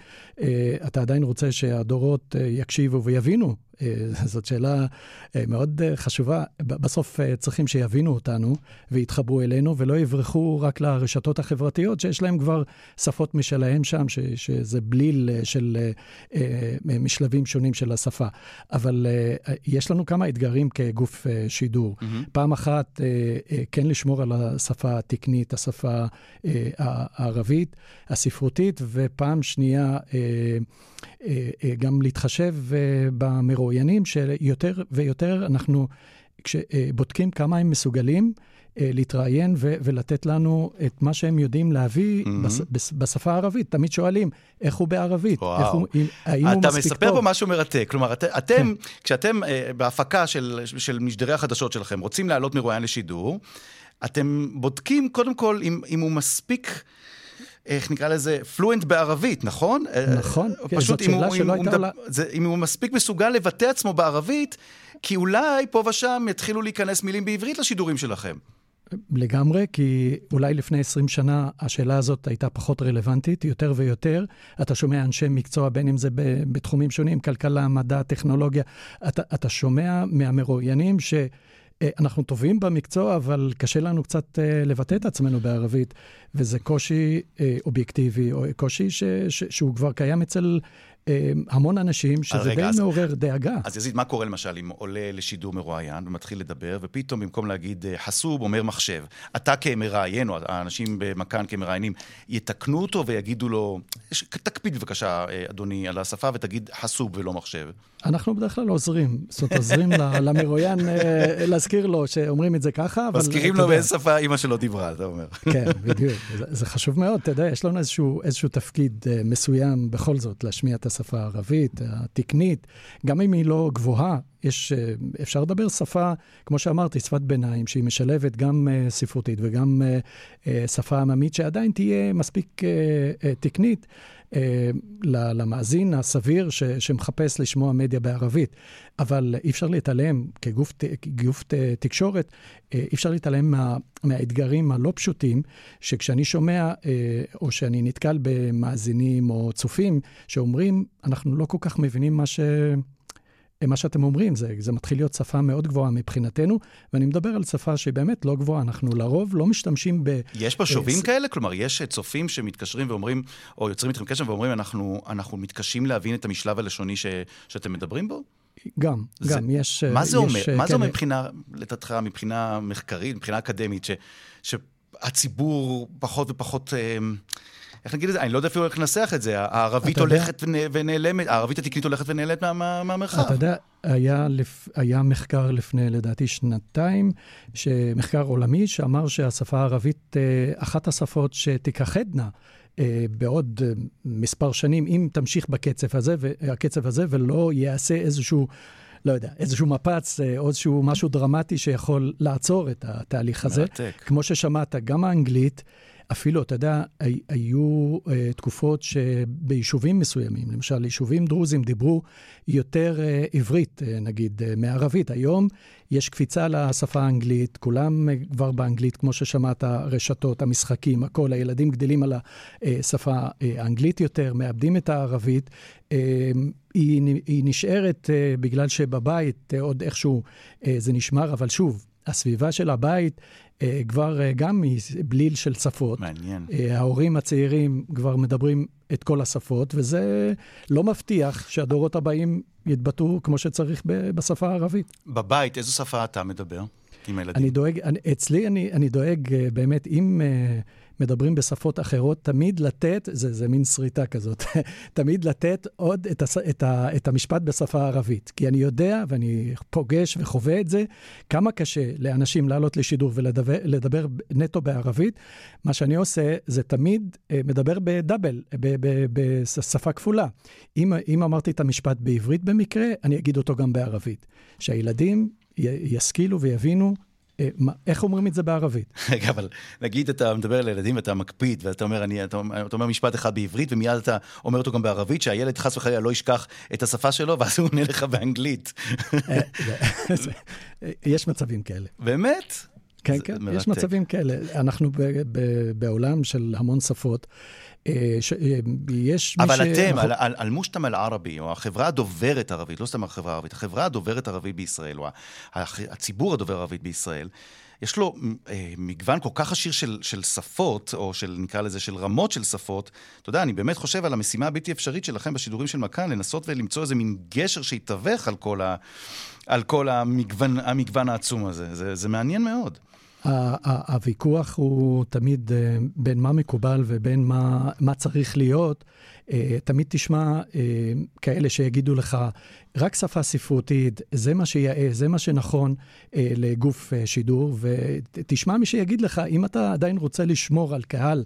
Speaker 6: אתה עדיין רוצה שהדורות יקשיבו ויבינו אה, זאת שאלה אה, מאוד אה, חשובה. בסוף צריכים שיבינו אותנו ויתחברו אלינו, ולא יברחו רק לרשתות החברתיות, שיש להם כבר שפות משלהם שם, ש, שזה בליל של משלבים שונים של השפה. אבל יש לנו כמה אתגרים כגוף שידור. Mm-hmm. פעם אחת, כן לשמור על השפה התקנית, השפה הערבית, הספרותית, ופעם שנייה, אה, אה, גם להתחשב אה, במרואיינים, שיותר ויותר אנחנו בודקים כמה הם מסוגלים להתראיין ו- ולתת לנו את מה שהם יודעים להביא mm-hmm. בשפה הערבית. תמיד שואלים, איך הוא בערבית? איך הוא, האם הוא מספיק טוב?
Speaker 3: אתה מספר פה משהו מרתק. כלומר, את, אתם, כן. כשאתם בהפקה של, של משדרי החדשות שלכם, רוצים להעלות מרואיין לשידור, אתם בודקים קודם כל אם, אם הוא מספיק... איך נקרא לזה, פלואנט בערבית, נכון?
Speaker 6: נכון, כן, זאת שאלה שלא הייתה לה...
Speaker 3: אם הוא מספיק מסוגל לבטא עצמו בערבית, כי אולי פה ושם יתחילו להיכנס מילים בעברית לשידורים שלכם.
Speaker 6: לגמרי, כי אולי לפני 20 שנה השאלה הזאת הייתה פחות רלוונטית, יותר ויותר. אתה שומע אנשי מקצוע, בין אם זה בתחומים שונים, כלכלה, מדע, טכנולוגיה, אתה, אתה שומע מהמרואיינים ש... אה, אנחנו טובים במקצוע, אבל קשה לנו קצת אה, לבטא את עצמנו בערבית, וזה קושי אה, אובייקטיבי, או קושי ש, ש, שהוא כבר קיים אצל המון אנשים, שזה רגע, די אז, מעורר דאגה.
Speaker 3: אז יזיד, מה קורה למשל אם עולה לשידור מרואיין ומתחיל לדבר, ופתאום במקום להגיד חסוב, אומר מחשב. אתה כמראיין, או האנשים במכאן כמראיינים, יתקנו אותו ויגידו לו, תקפיד בבקשה, אדוני, על השפה, ותגיד חסוב ולא מחשב.
Speaker 6: אנחנו בדרך כלל עוזרים. זאת אומרת, עוזרים למרואיין אה, להזכיר לו שאומרים את זה ככה,
Speaker 3: אבל... מזכירים לו באיזה שפה אימא שלו דיברה, אתה אומר.
Speaker 6: כן, בדיוק. זה חשוב מאוד. אתה יודע, יש לנו איזשהו, איזשהו תפקיד אה, מסוים בכל זאת להשמיע את השפה הערבית, התקנית, גם אם היא לא גבוהה. יש, אה, אפשר לדבר שפה, כמו שאמרתי, שפת ביניים, שהיא משלבת גם uh, ספרותית וגם uh, שפה עממית, שעדיין תהיה מספיק תקנית, אה, למאזין הסביר ש, שמחפש לשמוע מדיה בערבית. אבל אי אפשר להתעלם, כגוף כגוף תקשורת, אה, אי אפשר להתעלם מה, מהאתגרים הלא פשוטים, שכשאני שומע, אה, או שאני נתקל במאזינים או צופים, שאומרים, אנחנו לא כל כך מבינים מה ש... מה שאתם אומרים, זה, זה מתחיל להיות שפה מאוד גבוהה מבחינתנו, ואני מדבר על שפה שהיא באמת לא גבוהה. אנחנו לרוב לא משתמשים ב...
Speaker 3: יש פה שובים uh, כאלה? כלומר, יש צופים שמתקשרים ואומרים, או יוצרים איתכם קשר ואומרים, אנחנו, אנחנו מתקשים להבין את המשלב הלשוני ש, שאתם מדברים בו?
Speaker 6: גם, זה, גם, יש...
Speaker 3: מה זה יש, אומר? כן, מה זה אומר מבחינה, לטעתך, מבחינה מחקרית, מבחינה אקדמית, ש, שהציבור פחות ופחות... אה, איך נגיד את זה? אני לא יודע אפילו איך לנסח את זה. הערבית הולכת ונעלמת, הערבית התקנית הולכת ונעלמת מהמרחב.
Speaker 6: אתה יודע, היה, לפ... היה מחקר לפני, לדעתי, שנתיים, מחקר עולמי, שאמר שהשפה הערבית, אה, אחת השפות שתיכחדנה אה, בעוד אה, מספר שנים, אם תמשיך בקצב הזה, הקצב הזה, ולא יעשה איזשהו... לא יודע, איזשהו מפץ או איזשהו משהו דרמטי שיכול לעצור את התהליך הזה. מרתק. כמו ששמעת, גם האנגלית אפילו, אתה יודע, היו uh, תקופות שביישובים מסוימים, למשל, יישובים דרוזים דיברו יותר uh, עברית, uh, נגיד, מערבית. היום יש קפיצה לשפה האנגלית, כולם כבר באנגלית, כמו ששמעת, רשתות, המשחקים, הכל, הילדים גדלים על השפה האנגלית יותר, מאבדים את הערבית. היא, היא נשארת בגלל שבבית עוד איכשהו זה נשמר, אבל שוב, הסביבה של הבית אה, כבר אה, גם מבליל של שפות.
Speaker 3: מעניין.
Speaker 6: אה, ההורים הצעירים כבר מדברים את כל השפות, וזה לא מבטיח שהדורות הבאים יתבטאו כמו שצריך בשפה הערבית.
Speaker 3: בבית, איזו שפה אתה מדבר עם הילדים?
Speaker 6: אני דואג, אני, אצלי אני, אני דואג באמת, אם... מדברים בשפות אחרות, תמיד לתת, זה, זה מין שריטה כזאת, תמיד לתת עוד את, הס, את, ה, את המשפט בשפה הערבית. כי אני יודע, ואני פוגש וחווה את זה, כמה קשה לאנשים לעלות לשידור ולדבר נטו בערבית. מה שאני עושה, זה תמיד אה, מדבר בדאבל, בשפה כפולה. אם, אם אמרתי את המשפט בעברית במקרה, אני אגיד אותו גם בערבית. שהילדים ישכילו ויבינו איך אומרים את זה בערבית?
Speaker 3: רגע, אבל נגיד אתה מדבר על ילדים ואתה מקפיד, ואתה אומר, אני, אתה, אתה אומר משפט אחד בעברית, ומיד אתה אומר אותו גם בערבית, שהילד חס וחלילה לא ישכח את השפה שלו, ואז הוא עונה לך באנגלית.
Speaker 6: אה, יש מצבים כאלה.
Speaker 3: באמת?
Speaker 6: כן, כן, יש מצבים כאלה. אנחנו בעולם של המון שפות. אה, אה, יש
Speaker 3: מי ש... אבל אתם, על, על, על מושתם אל-ערבי, או החברה הדוברת ערבית, לא סתם החברה הערבית, החברה הדוברת ערבית בישראל, או הציבור הדובר ערבית בישראל, יש לו אה, מגוון כל כך עשיר של, של שפות, או של, נקרא לזה, של רמות של שפות. אתה יודע, אני באמת חושב על המשימה הבלתי אפשרית שלכם בשידורים של מכאן, לנסות ולמצוא איזה מין גשר שיתווך על כל, ה, על כל המגוון, המגוון העצום הזה. זה, זה מעניין מאוד.
Speaker 6: הוויכוח הוא תמיד אה, בין מה מקובל ובין מה, מה צריך להיות. אה, תמיד תשמע אה, כאלה שיגידו לך, רק שפה ספרותית, זה מה שיאה, זה מה שנכון אה, לגוף שידור, ותשמע מי שיגיד לך, אם אתה עדיין רוצה לשמור על קהל,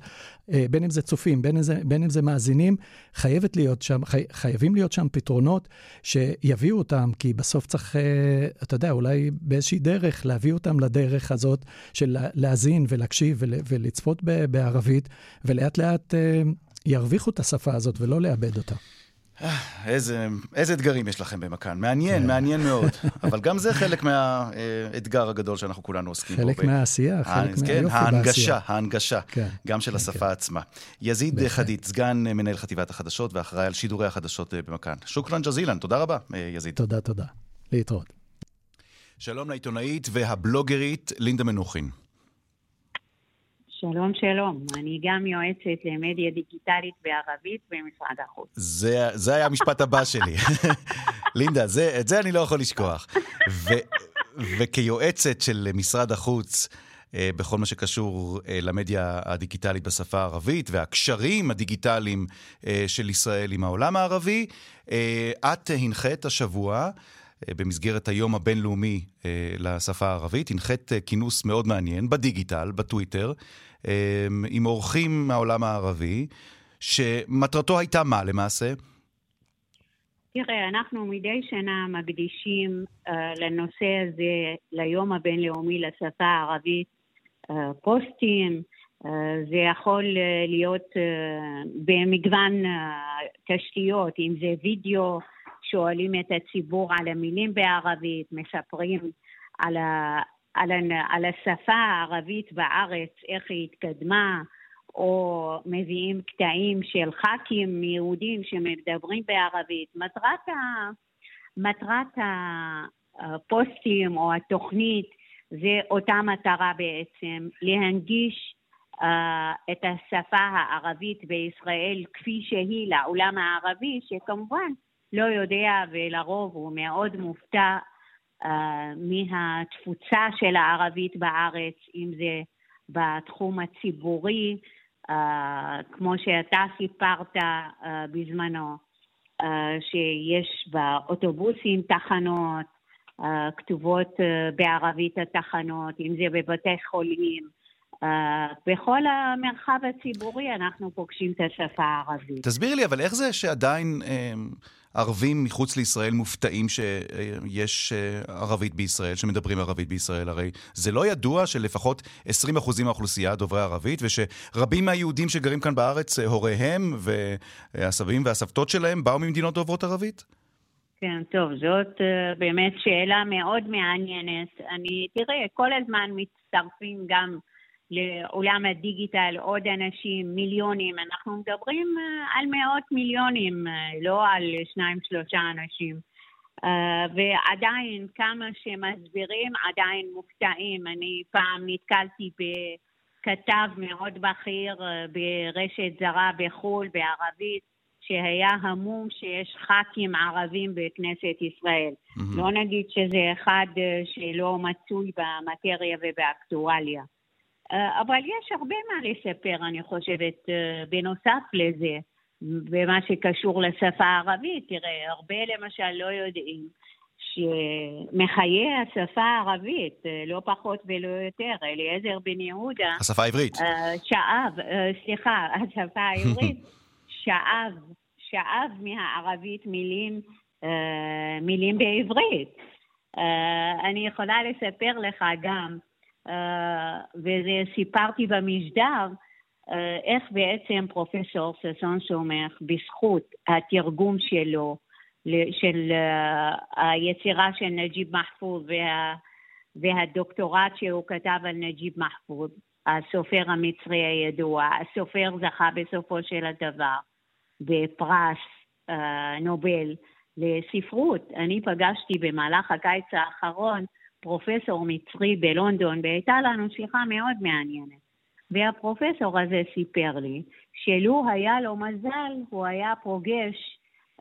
Speaker 6: בין אם זה צופים, בין אם זה, בין אם זה מאזינים, חייבת להיות שם, חי, חייבים להיות שם פתרונות שיביאו אותם, כי בסוף צריך, אתה יודע, אולי באיזושהי דרך להביא אותם לדרך הזאת של להאזין ולהקשיב ול, ולצפות בערבית, ולאט לאט ירוויחו את השפה הזאת ולא לאבד אותה.
Speaker 3: איזה, איזה אתגרים יש לכם במכאן. מעניין, כן. מעניין מאוד. אבל גם זה חלק מהאתגר הגדול שאנחנו כולנו עוסקים
Speaker 6: בו. חלק מהעשייה, חלק
Speaker 3: כן, מהיופי בעשייה. ההנגשה, ההנגשה, כן, גם של השפה עצמה. יזיד חדיד, סגן מנהל חטיבת החדשות ואחראי על שידורי החדשות אה, במכאן. שוכרן ג'זילן, תודה רבה, אה, יזיד.
Speaker 6: תודה, תודה. להתראות.
Speaker 3: שלום לעיתונאית והבלוגרית לינדה מנוחין.
Speaker 7: שלום, שלום. אני גם יועצת למדיה דיגיטלית בערבית במשרד החוץ.
Speaker 3: זה, זה היה המשפט הבא שלי. לינדה, זה, את זה אני לא יכול לשכוח. ו, וכיועצת של משרד החוץ, אה, בכל מה שקשור אה, למדיה הדיגיטלית בשפה הערבית והקשרים הדיגיטליים אה, של ישראל עם העולם הערבי, את הנחית השבוע במסגרת היום הבינלאומי לשפה הערבית, הנחית כינוס מאוד מעניין בדיגיטל, בטוויטר, עם אורחים מהעולם הערבי, שמטרתו הייתה מה למעשה?
Speaker 7: תראה, אנחנו מדי שנה מקדישים uh, לנושא הזה, ליום הבינלאומי לשפה הערבית, uh, פוסטים זה יכול להיות במגוון תשתיות, אם זה וידאו, שואלים את הציבור על המילים בערבית, מספרים על, על, על השפה הערבית בארץ, איך היא התקדמה, או מביאים קטעים של ח"כים יהודים שמדברים בערבית. מטרת, ה, מטרת הפוסטים או התוכנית זה אותה מטרה בעצם, להנגיש uh, את השפה הערבית בישראל כפי שהיא לעולם הערבי, שכמובן לא יודע ולרוב הוא מאוד מופתע מהתפוצה של הערבית בארץ, אם זה בתחום הציבורי, uh, כמו שאתה סיפרת uh, בזמנו, שיש באוטובוסים תחנות, כתובות בערבית התחנות, אם זה בבתי חולים. Uh, בכל המרחב הציבורי אנחנו פוגשים את השפה הערבית.
Speaker 3: תסבירי לי, אבל איך זה שעדיין... Uh... ערבים מחוץ לישראל מופתעים שיש אה, ערבית בישראל, שמדברים ערבית בישראל. הרי זה לא ידוע שלפחות 20% מהאוכלוסייה דוברי ערבית, ושרבים מהיהודים שגרים כאן בארץ, אה, הוריהם והסבים והסבתות שלהם באו ממדינות דוברות ערבית?
Speaker 7: כן, טוב, זאת באמת שאלה מאוד מעניינת. אני, תראה, כל הזמן מצטרפים גם לעולם הדיגיטל עוד אנשים, מיליונים, אנחנו מדברים אה, על מאות מיליונים, אה, לא על שניים שלושה אנשים. אה, ועדיין כמה שמסבירים עדיין מופתעים. אני פעם נתקלתי בכתב מאוד בכיר ברשת זרה בחו"ל בערבית שהיה המום שיש ח"כים ערבים בכנסת ישראל. Mm-hmm. לא נגיד שזה אחד שלא מצוי במטריה ובאקטואליה. אה, אבל יש הרבה מה לספר, אני חושבת, אה, בנוסף לזה, במה שקשור לשפה הערבית. תראה, הרבה למשל לא יודעים שמחיי השפה הערבית, אה, לא פחות ולא יותר, אליעזר בן יהודה...
Speaker 3: השפה העברית.
Speaker 7: שאב, סליחה, השפה העברית, שאב, שאב מהערבית מילים, מילים בעברית. אני יכולה לספר לך גם וסיפרתי במשדר אה, איך בעצם פרופסור ששון סומך, בזכות התרגום שלו, של אה, היצירה של נג'יב מחפוז וה, והדוקטורט שהוא כתב על נג'יב מחפוז, הסופר המצרי הידוע, הסופר זכה בסופו של הדבר בפרס נובל לספרות. אני פגשתי במהלך הקיץ האחרון פרופסור מצרי בלונדון, והייתה לנו שיחה מאוד מעניינת. והפרופסור הזה סיפר לי שלו היה לו מזל, הוא היה פוגש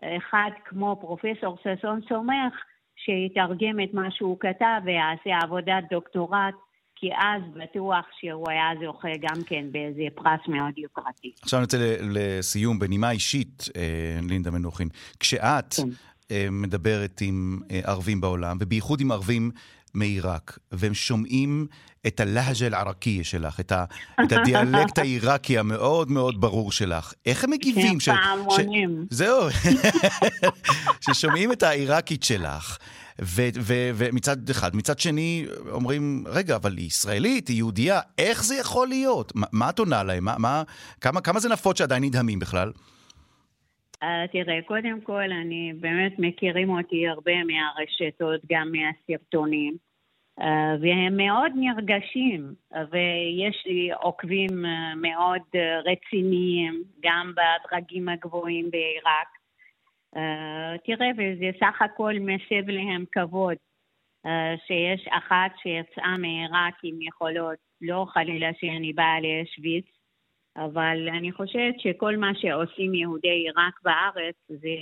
Speaker 7: אחד כמו פרופסור ששון סומך, שיתרגם את מה שהוא כתב ויעשה עבודת דוקטורט, כי אז בטוח שהוא היה זוכה גם כן באיזה פרס מאוד יוקרתי.
Speaker 3: עכשיו אני רוצה לסיום, בנימה אישית, אה, לינדה מנוחין, כשאת כן. אה, מדברת עם אה, ערבים בעולם, ובייחוד עם ערבים מעיראק, והם שומעים את הלהג'ה אל-ערקייה שלך, את, ה, את הדיאלקט העיראקי המאוד מאוד ברור שלך. איך הם מגיבים?
Speaker 7: כן, פעמונים.
Speaker 3: ש... זהו, ששומעים את העיראקית שלך. ומצד אחד, מצד שני אומרים, רגע, אבל היא ישראלית, היא יהודייה, איך זה יכול להיות? מה, מה את עונה להם? מה, מה, כמה, כמה זה נפוץ שעדיין נדהמים בכלל?
Speaker 7: תראה, קודם כל, אני באמת מכירים אותי הרבה מהרשתות, גם מהסרטונים. אה, והם מאוד נרגשים, ויש לי עוקבים אה, מאוד אה, רציניים, גם בדרגים הגבוהים בעיראק. תראה, וזה סך הכל מסב להם כבוד שיש אחת שיצאה מעיראק עם יכולות, לא חלילה שאני באה להשוויץ, אבל אני חושבת שכל מה שעושים יהודי עיראק בארץ זה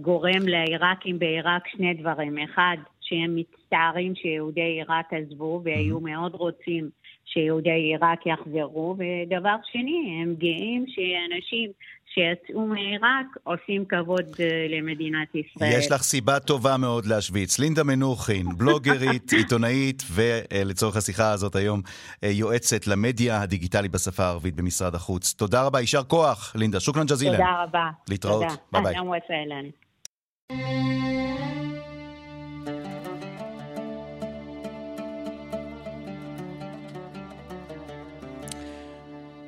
Speaker 7: גורם לעיראקים בעיראק שני דברים. אחד, שהם מצטערים שיהודי עיראק עזבו והיו מאוד רוצים שיהודי עיראק יחזרו, ודבר שני, הם גאים שאנשים שיצאו מעיראק עושים כבוד אה, למדינת ישראל.
Speaker 3: יש לך סיבה טובה מאוד להשוויץ. לינדה מנוחין, בלוגרית, עיתונאית, ולצורך השיחה הזאת היום, אה, יועצת למדיה הדיגיטלית בשפה הערבית במשרד החוץ. תודה רבה, יישר כוח, לינדה. שוכרן ג'זילן.
Speaker 7: תודה רבה.
Speaker 3: להתראות. ביי ביי.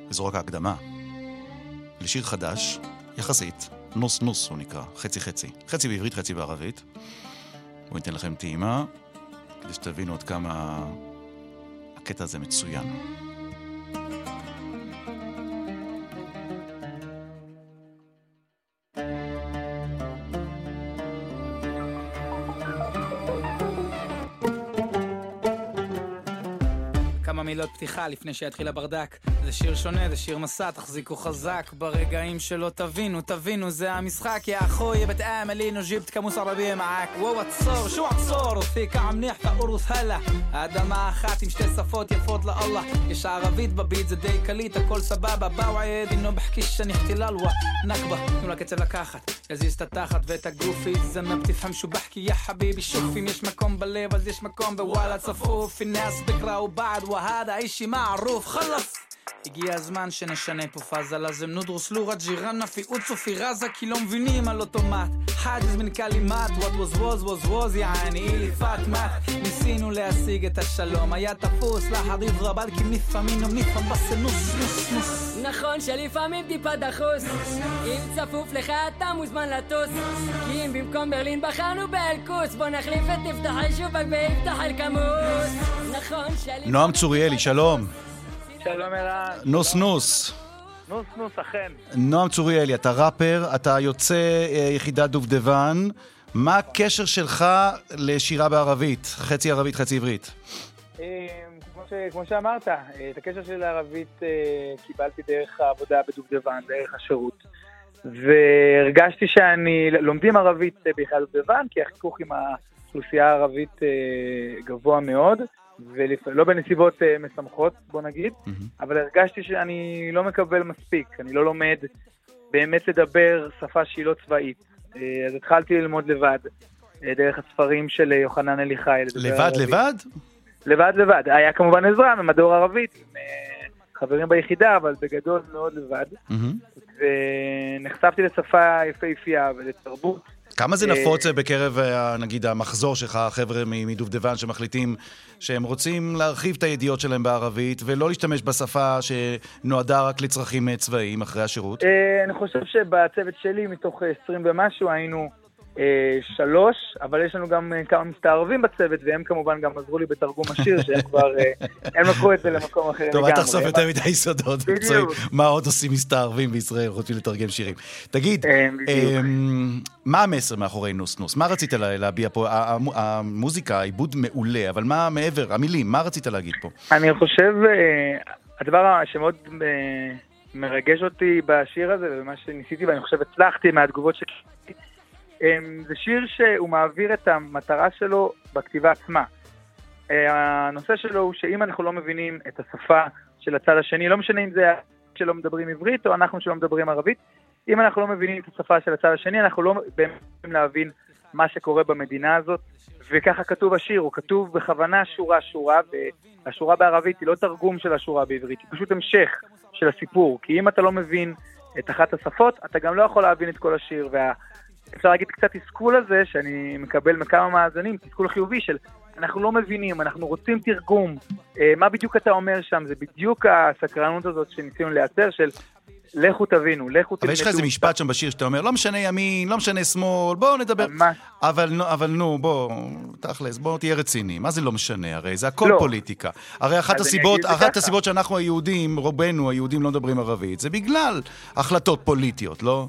Speaker 7: אהלן וסהלן.
Speaker 3: זו רק ההקדמה. לשיר חדש, יחסית, נוס נוס הוא נקרא, חצי חצי. חצי בעברית, חצי בערבית. בואו ניתן לכם טעימה, כדי שתבינו עד כמה הקטע הזה מצוין.
Speaker 8: מילות פתיחה לפני שיתחיל הברדק. זה שיר שונה, זה שיר מסע, תחזיקו חזק ברגעים שלא תבינו, תבינו, זה המשחק, יא אחוי, בתאמלי נוג'יבת כמוס ערבי מעק. וואו עצור, שו עצור, פיק עמניח תאורוס הלאה. האדמה אחת עם שתי שפות יפות לאללה. יש ערבית בביט, זה די קליט, הכל סבבה, באו עד, אינו בחכיש שאני חתיללווה. נכבה, תנו לקצב לקחת, יזיז את התחת ואת הגופי, זמם תפהם שו בחכי, יא חביבי, שוף, אם יש מקום בלב, אז יש מקום בוואלה צפוף, الناس بكرة وبعد وهذا إشي معروف خلص. הגיע הזמן שנשנה פה פאזה לזם. נודרוס לורת ג'ירנה פי אוצו פי רזה כי לא מבינים על אוטומט. חאג'ז מן קלימט וואט ווז ווז ווז ווז יעני אילי פאטמה. ניסינו להשיג את השלום היה תפוס לחריב רבל כי לפעמים גם נפעם בסנוס נוס נוס
Speaker 9: נכון שלפעמים טיפה דחוס. אם צפוף לך אתה מוזמן לטוס. כי אם במקום ברלין בחרנו באלקוס בוא נחליף את תפתח שובק ויפתח אל כמוס. נכון שלפעמים...
Speaker 3: נועם צוריאלי, שלום.
Speaker 10: שלום ערן.
Speaker 3: נוס נוס.
Speaker 10: נוס נוס, אכן.
Speaker 3: נועם צוריאלי, אתה ראפר, אתה יוצא אה, יחידת דובדבן. מה הקשר שלך לשירה בערבית? חצי ערבית, חצי עברית.
Speaker 10: אה, כמו, ש, כמו שאמרת, אה, את הקשר של הערבית קיבלתי דרך העבודה בדובדבן, דרך השירות. והרגשתי שאני, לומדים ערבית ביחידת דובדבן, כי החיכוך עם האוכלוסייה הערבית גבוה מאוד. ולא בנסיבות uh, משמחות, בוא נגיד, mm-hmm. אבל הרגשתי שאני לא מקבל מספיק, אני לא לומד באמת לדבר שפה שהיא לא צבאית. Uh, אז התחלתי ללמוד לבד, uh, דרך הספרים של יוחנן אליחי.
Speaker 3: לבד ערבית. לבד?
Speaker 10: לבד לבד. היה כמובן עזרה ממדור ערבית, חברים ביחידה, אבל בגדול מאוד לבד. Mm-hmm. ונחשפתי לשפה יפהפייה ולתרבות.
Speaker 3: כמה זה נפוץ בקרב, נגיד, המחזור שלך, החבר'ה מדובדבן שמחליטים שהם רוצים להרחיב את הידיעות שלהם בערבית ולא להשתמש בשפה שנועדה רק לצרכים צבאיים אחרי השירות?
Speaker 10: אני חושב שבצוות שלי, מתוך 20 ומשהו, היינו אה, שלוש, אבל יש לנו גם אה, כמה מסתערבים בצוות, והם כמובן גם עזרו לי בתרגום השיר, שהם כבר, אה, הם לקחו את זה למקום אחר
Speaker 3: לגמרי. טוב, אל תחשוף יותר מדי סודות בדיוק. מה עוד עושים מסתערבים בישראל חוץ מלתרגם שירים. תגיד, מה המסר מאחורי נוס נוס? מה רצית להביע פה? המוזיקה, העיבוד מעולה, אבל מה מעבר, המילים, מה רצית להגיד פה?
Speaker 10: אני חושב, הדבר שמאוד... מרגש אותי בשיר הזה, ומה שניסיתי, ואני חושב הצלחתי מהתגובות שקיבלתי, זה שיר שהוא מעביר את המטרה שלו בכתיבה עצמה. אה, הנושא שלו הוא שאם אנחנו לא מבינים את השפה של הצד השני, לא משנה אם זה שלא מדברים עברית או אנחנו שלא מדברים ערבית, אם אנחנו לא מבינים את השפה של הצד השני, אנחנו לא באמת יכולים להבין מה שקורה במדינה הזאת, וככה כתוב השיר, הוא כתוב בכוונה שורה-שורה, והשורה בערבית היא לא תרגום של השורה בעברית, היא פשוט המשך של הסיפור, כי אם אתה לא מבין את אחת השפות, אתה גם לא יכול להבין את כל השיר, וה... אפשר להגיד קצת תסכול הזה, שאני מקבל מכמה מאזנים, תסכול חיובי של אנחנו לא מבינים, אנחנו רוצים תרגום. אה, מה בדיוק אתה אומר שם? זה בדיוק הסקרנות הזאת שניסינו לייצר של לכו תבינו, לכו תלמדו.
Speaker 3: אבל יש לך איזה משפט שם בשיר שאתה אומר, לא משנה ימין, לא משנה שמאל, בואו נדבר. ממש. אבל, אבל נו, בוא, תכלס, בוא תהיה רציני. מה זה לא משנה? הרי זה הכל לא. פוליטיקה. הרי אחת הסיבות, אחת הסיבות שאנחנו היהודים, רובנו היהודים לא מדברים ערבית, זה בגלל החלטות פוליטיות, לא?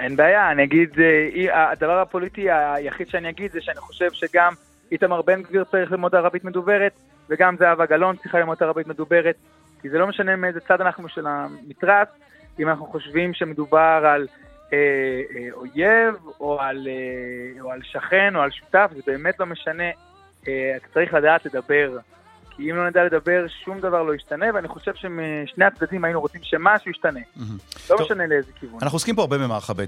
Speaker 10: אין בעיה, אני אגיד, אה, הדבר הפוליטי היחיד שאני אגיד זה שאני חושב שגם איתמר בן גביר צריך ללמוד ערבית מדוברת, וגם זהבה גלאון צריכה ללמוד ערבית מדוברת, כי זה לא משנה מאיזה צד אנחנו של המתרס, אם אנחנו חושבים שמדובר על אה, אה, אויב, או על, אה, או על שכן, או על שותף, זה באמת לא משנה, אה, אתה צריך לדעת לדבר. כי אם לא נדע לדבר, שום דבר לא ישתנה, ואני חושב שמשני הצדדים היינו רוצים שמשהו ישתנה. לא משנה לאיזה כיוון.
Speaker 3: אנחנו עוסקים פה הרבה במערכה ב'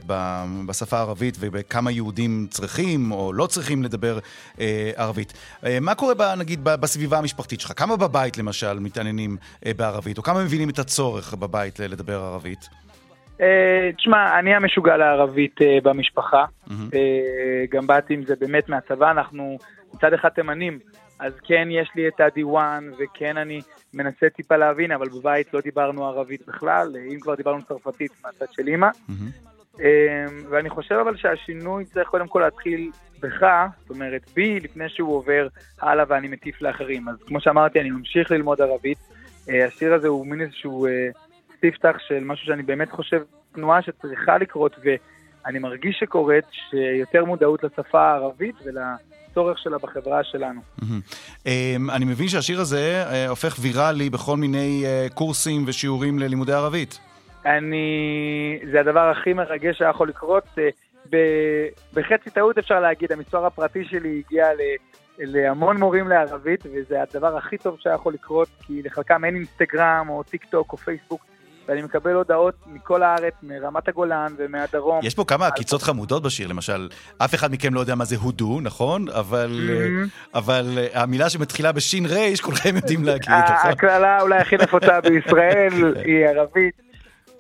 Speaker 3: בשפה הערבית, ובכמה יהודים צריכים או לא צריכים לדבר אה, ערבית. אה, מה קורה, ב, נגיד, בסביבה המשפחתית שלך? כמה בבית, למשל, מתעניינים אה, בערבית, או כמה מבינים את הצורך בבית לדבר ערבית?
Speaker 10: תשמע, אני המשוגע לערבית במשפחה. גם באתי עם זה באמת מהצבא, אנחנו מצד אחד תימנים. אז כן יש לי את הדיוואן, וכן אני מנסה טיפה להבין, אבל בבית לא דיברנו ערבית בכלל, אם כבר דיברנו צרפתית מהצד של אימא. אמ, ואני חושב אבל שהשינוי צריך קודם כל להתחיל בך, זאת אומרת בי, לפני שהוא עובר הלאה ואני מטיף לאחרים. אז כמו שאמרתי, אני ממשיך ללמוד ערבית. אה, השיר הזה הוא מין איזשהו אה, ספתח של משהו שאני באמת חושב, תנועה שצריכה לקרות, ואני מרגיש שקורית, שיותר מודעות לשפה הערבית ולצורך שלה בחברה שלנו.
Speaker 3: אמ, אני מבין שהשיר הזה אה, הופך ויראלי בכל מיני קורסים ושיעורים ללימודי ערבית.
Speaker 10: אני... זה הדבר הכי מרגש שהיה יכול לקרות. בחצי טעות אפשר להגיד, המספר הפרטי שלי הגיע ל... להמון מורים לערבית, וזה הדבר הכי טוב שהיה יכול לקרות, כי לחלקם אין אינסטגרם או טיק טוק או פייסבוק, ואני מקבל הודעות מכל הארץ, מרמת הגולן ומהדרום.
Speaker 3: יש פה כמה עקיצות חמודות בשיר, למשל, אף אחד מכם לא יודע מה זה הודו, נכון? אבל, mm-hmm. אבל אה, המילה שמתחילה בשין רייש, כולכם יודעים להגיד,
Speaker 10: נכון? הקללה אולי הכי נפוצה בישראל היא ערבית.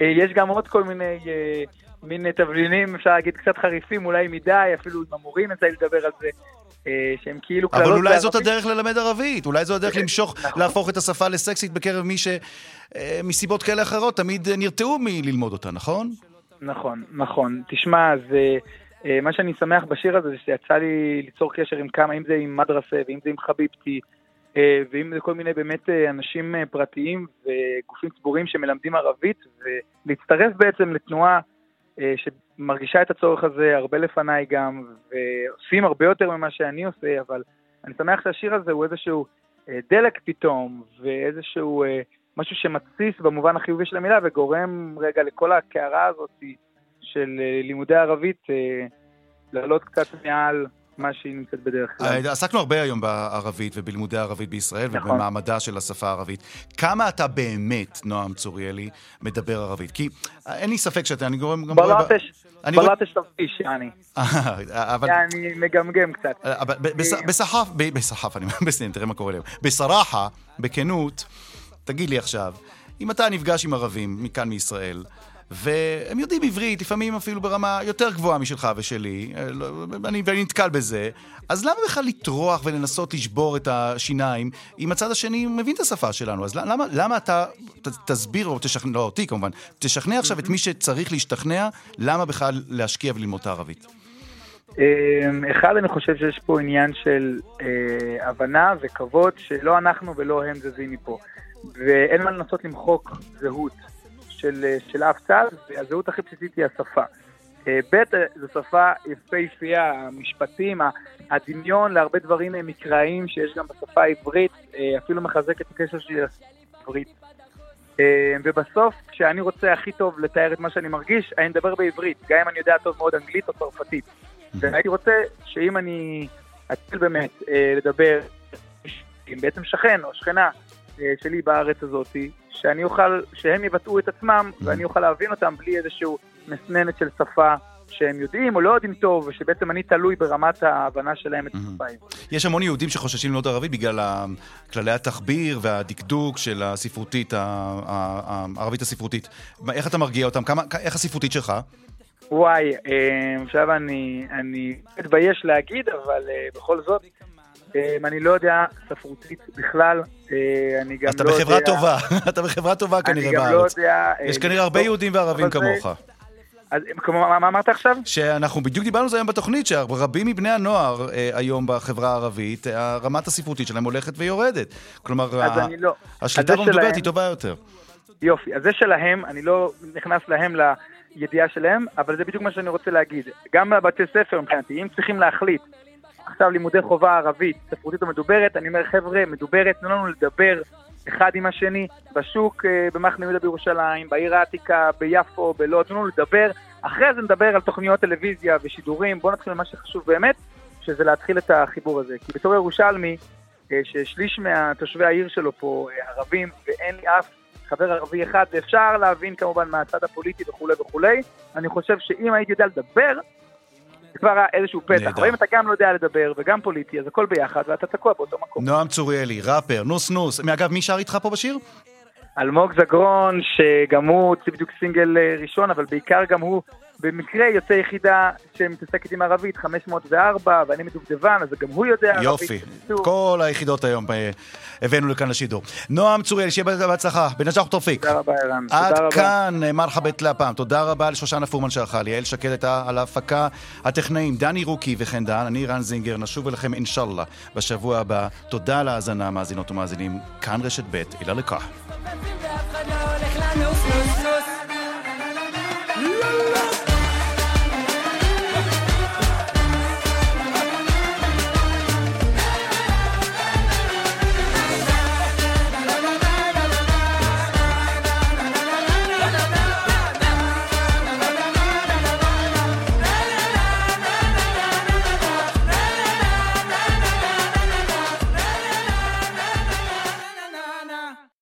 Speaker 10: אה, יש גם עוד כל מיני... אה, מין תבלינים, אפשר להגיד, קצת חריפים, אולי מדי, אפילו עם המורים יצא לי לדבר על זה, אה, שהם כאילו
Speaker 3: קללות אבל אולי זאת הדרך ללמד ערבית, אולי זו הדרך למשוך, נכון. להפוך את השפה לסקסית בקרב מי שמסיבות כאלה אחרות תמיד נרתעו מללמוד אותה, נכון?
Speaker 10: נכון, נכון. תשמע, זה... מה שאני שמח בשיר הזה, זה שיצא לי ליצור קשר עם כמה, אם זה עם מדרסה, ואם זה עם חביבתי, ואם זה כל מיני באמת אנשים פרטיים וגופים ציבוריים שמלמדים ערבית, ולהצטרף בעצם לתנועה אה, שמרגישה את הצורך הזה הרבה לפניי גם, ועושים הרבה יותר ממה שאני עושה, אבל אני שמח שהשיר הזה הוא איזשהו אה, דלק פתאום, ואיזשהו אה, משהו שמתסיס במובן החיובי של המילה, וגורם רגע לכל הקערה הזאת של לימודי ערבית לעלות קצת מעל מה שהיא נמצאת בדרך כלל.
Speaker 3: אה, עסקנו הרבה היום בערבית ובלימודי הערבית בישראל נכון. ובמעמדה של השפה הערבית. כמה אתה באמת, נועם צוריאלי, מדבר ערבית? כי אה, אין לי ספק שאתה, אני גורם...
Speaker 10: בלטש, בלטש תפקיש, יעני. אבל... אני מגמגם קצת.
Speaker 3: אה, בסחף, בסחף, אני אומר, תראה מה קורה להם. בסרחה, בכנות, תגיד לי עכשיו, אם אתה נפגש עם ערבים מכאן מישראל, והם יודעים עברית, לפעמים אפילו ברמה יותר גבוהה משלך ושלי, אה, לא, אני, ואני נתקל בזה, אז למה בכלל לטרוח ולנסות לשבור את השיניים אם הצד השני מבין את השפה שלנו? אז למה, למה אתה, ת, תסביר, או תשכנע, לא אותי כמובן, תשכנע עכשיו את מי שצריך להשתכנע, למה בכלל להשקיע וללמוד את הערבית?
Speaker 10: אמ, אחד, אני חושב שיש פה עניין של אה, הבנה וכבוד שלא אנחנו ולא הם זזים מפה. ואין מה לנסות למחוק זהות. של, אה, של אף צד, והזהות הכי בסיסית היא השפה. אה, ב', זו שפה יפהפייה, המשפטים, הדמיון להרבה דברים מקראיים שיש גם בשפה העברית, אה, אפילו מחזק את הקשר שלי לעברית. ובסוף, כשאני רוצה הכי טוב לתאר את מה שאני מרגיש, אני מדבר בעברית, גם אם אני יודע טוב מאוד אנגלית או צרפתית. והייתי רוצה שאם אני אתחיל באמת לדבר עם בעצם שכן או שכנה שלי בארץ הזאת, שאני אוכל, שהם יבטאו את עצמם ואני אוכל להבין אותם בלי איזשהו מסננת של שפה שהם יודעים או לא יודעים טוב, ושבעצם אני תלוי ברמת ההבנה שלהם את השפה העברית.
Speaker 3: יש המון יהודים שחוששים ללמוד ערבית בגלל כללי התחביר והדקדוק של הספרותית, הערבית הספרותית. איך אתה מרגיע אותם? כמה, איך הספרותית שלך?
Speaker 10: וואי, אה, עכשיו אני, אני מתבייש להגיד, אבל אה, בכל זאת, אני לא יודע ספרותית בכלל, אה, אני גם
Speaker 3: לא יודע... אתה בחברה טובה, אתה בחברה טובה כנראה בארץ. אני גם לא יודע... יש כנראה הרבה יהודים וערבים כמוך.
Speaker 10: אז מה, מה אמרת עכשיו?
Speaker 3: שאנחנו בדיוק דיברנו על זה היום בתוכנית, שרבים מבני הנוער אה, היום בחברה הערבית, אה, רמת הספרותית שלהם הולכת ויורדת. כלומר, ה... לא. השליטה במדוברת היא טובה יותר.
Speaker 10: יופי, אז זה שלהם, אני לא נכנס להם לידיעה שלהם, אבל זה בדיוק מה שאני רוצה להגיד. גם בבתי ספר מבחינתי, אם צריכים להחליט עכשיו לימודי חובה ערבית, ספרותית או מדוברת, אני אומר חבר'ה, מדוברת, תנו לנו לדבר אחד עם השני, בשוק אה, במחנה יהודה בירושלים, בעיר העתיקה, ביפו, בלוד, תנו לנו לדבר, אחרי זה נדבר על תוכניות טלוויזיה ושידורים, בואו נתחיל ממה שחשוב באמת, שזה להתחיל את החיבור הזה. כי בתור ירושלמי, אה, ששליש מהתושבי העיר שלו פה אה, ערבים, ואין לי אף חבר ערבי אחד, ואפשר להבין כמובן מהצד הפוליטי וכולי וכולי, אני חושב שאם הייתי יודע לדבר, כבר איזשהו פתח. אבל אם אתה גם לא יודע לדבר וגם פוליטי, אז הכל ביחד ואתה תקוע באותו מקום.
Speaker 3: נועם צוריאלי, ראפר, נוס נוס. אגב, מי שר איתך פה בשיר?
Speaker 10: אלמוג זגרון, שגם הוא הוציא בדיוק סינגל אה, ראשון, אבל בעיקר גם הוא במקרה יוצא יחידה שמתעסקת עם ערבית, 504, ואני מדובדבן, אז גם הוא יודע ערבית.
Speaker 3: יופי. כל היחידות היום אה, הבאנו לכאן לשידור. נועם צוריאל, שיהיה בהצלחה. בנג'אח תורפיק.
Speaker 10: תודה רבה, ערן.
Speaker 3: עד
Speaker 10: תודה רבה.
Speaker 3: כאן אה, מרחבת להפעם. תודה רבה לשושנה פורמן שערכה, ליעל שקד הייתה על ההפקה, הטכנאים דני רוקי וכן דן, אני רן זינגר, נשוב אליכם אינשאללה בשבוע הבא. תודה על ההאזנה, מאזינות ומאזינים. כאן רשת ב', אילה לקח.
Speaker 9: ואף אחד לא הולך לנוס נוס נוס.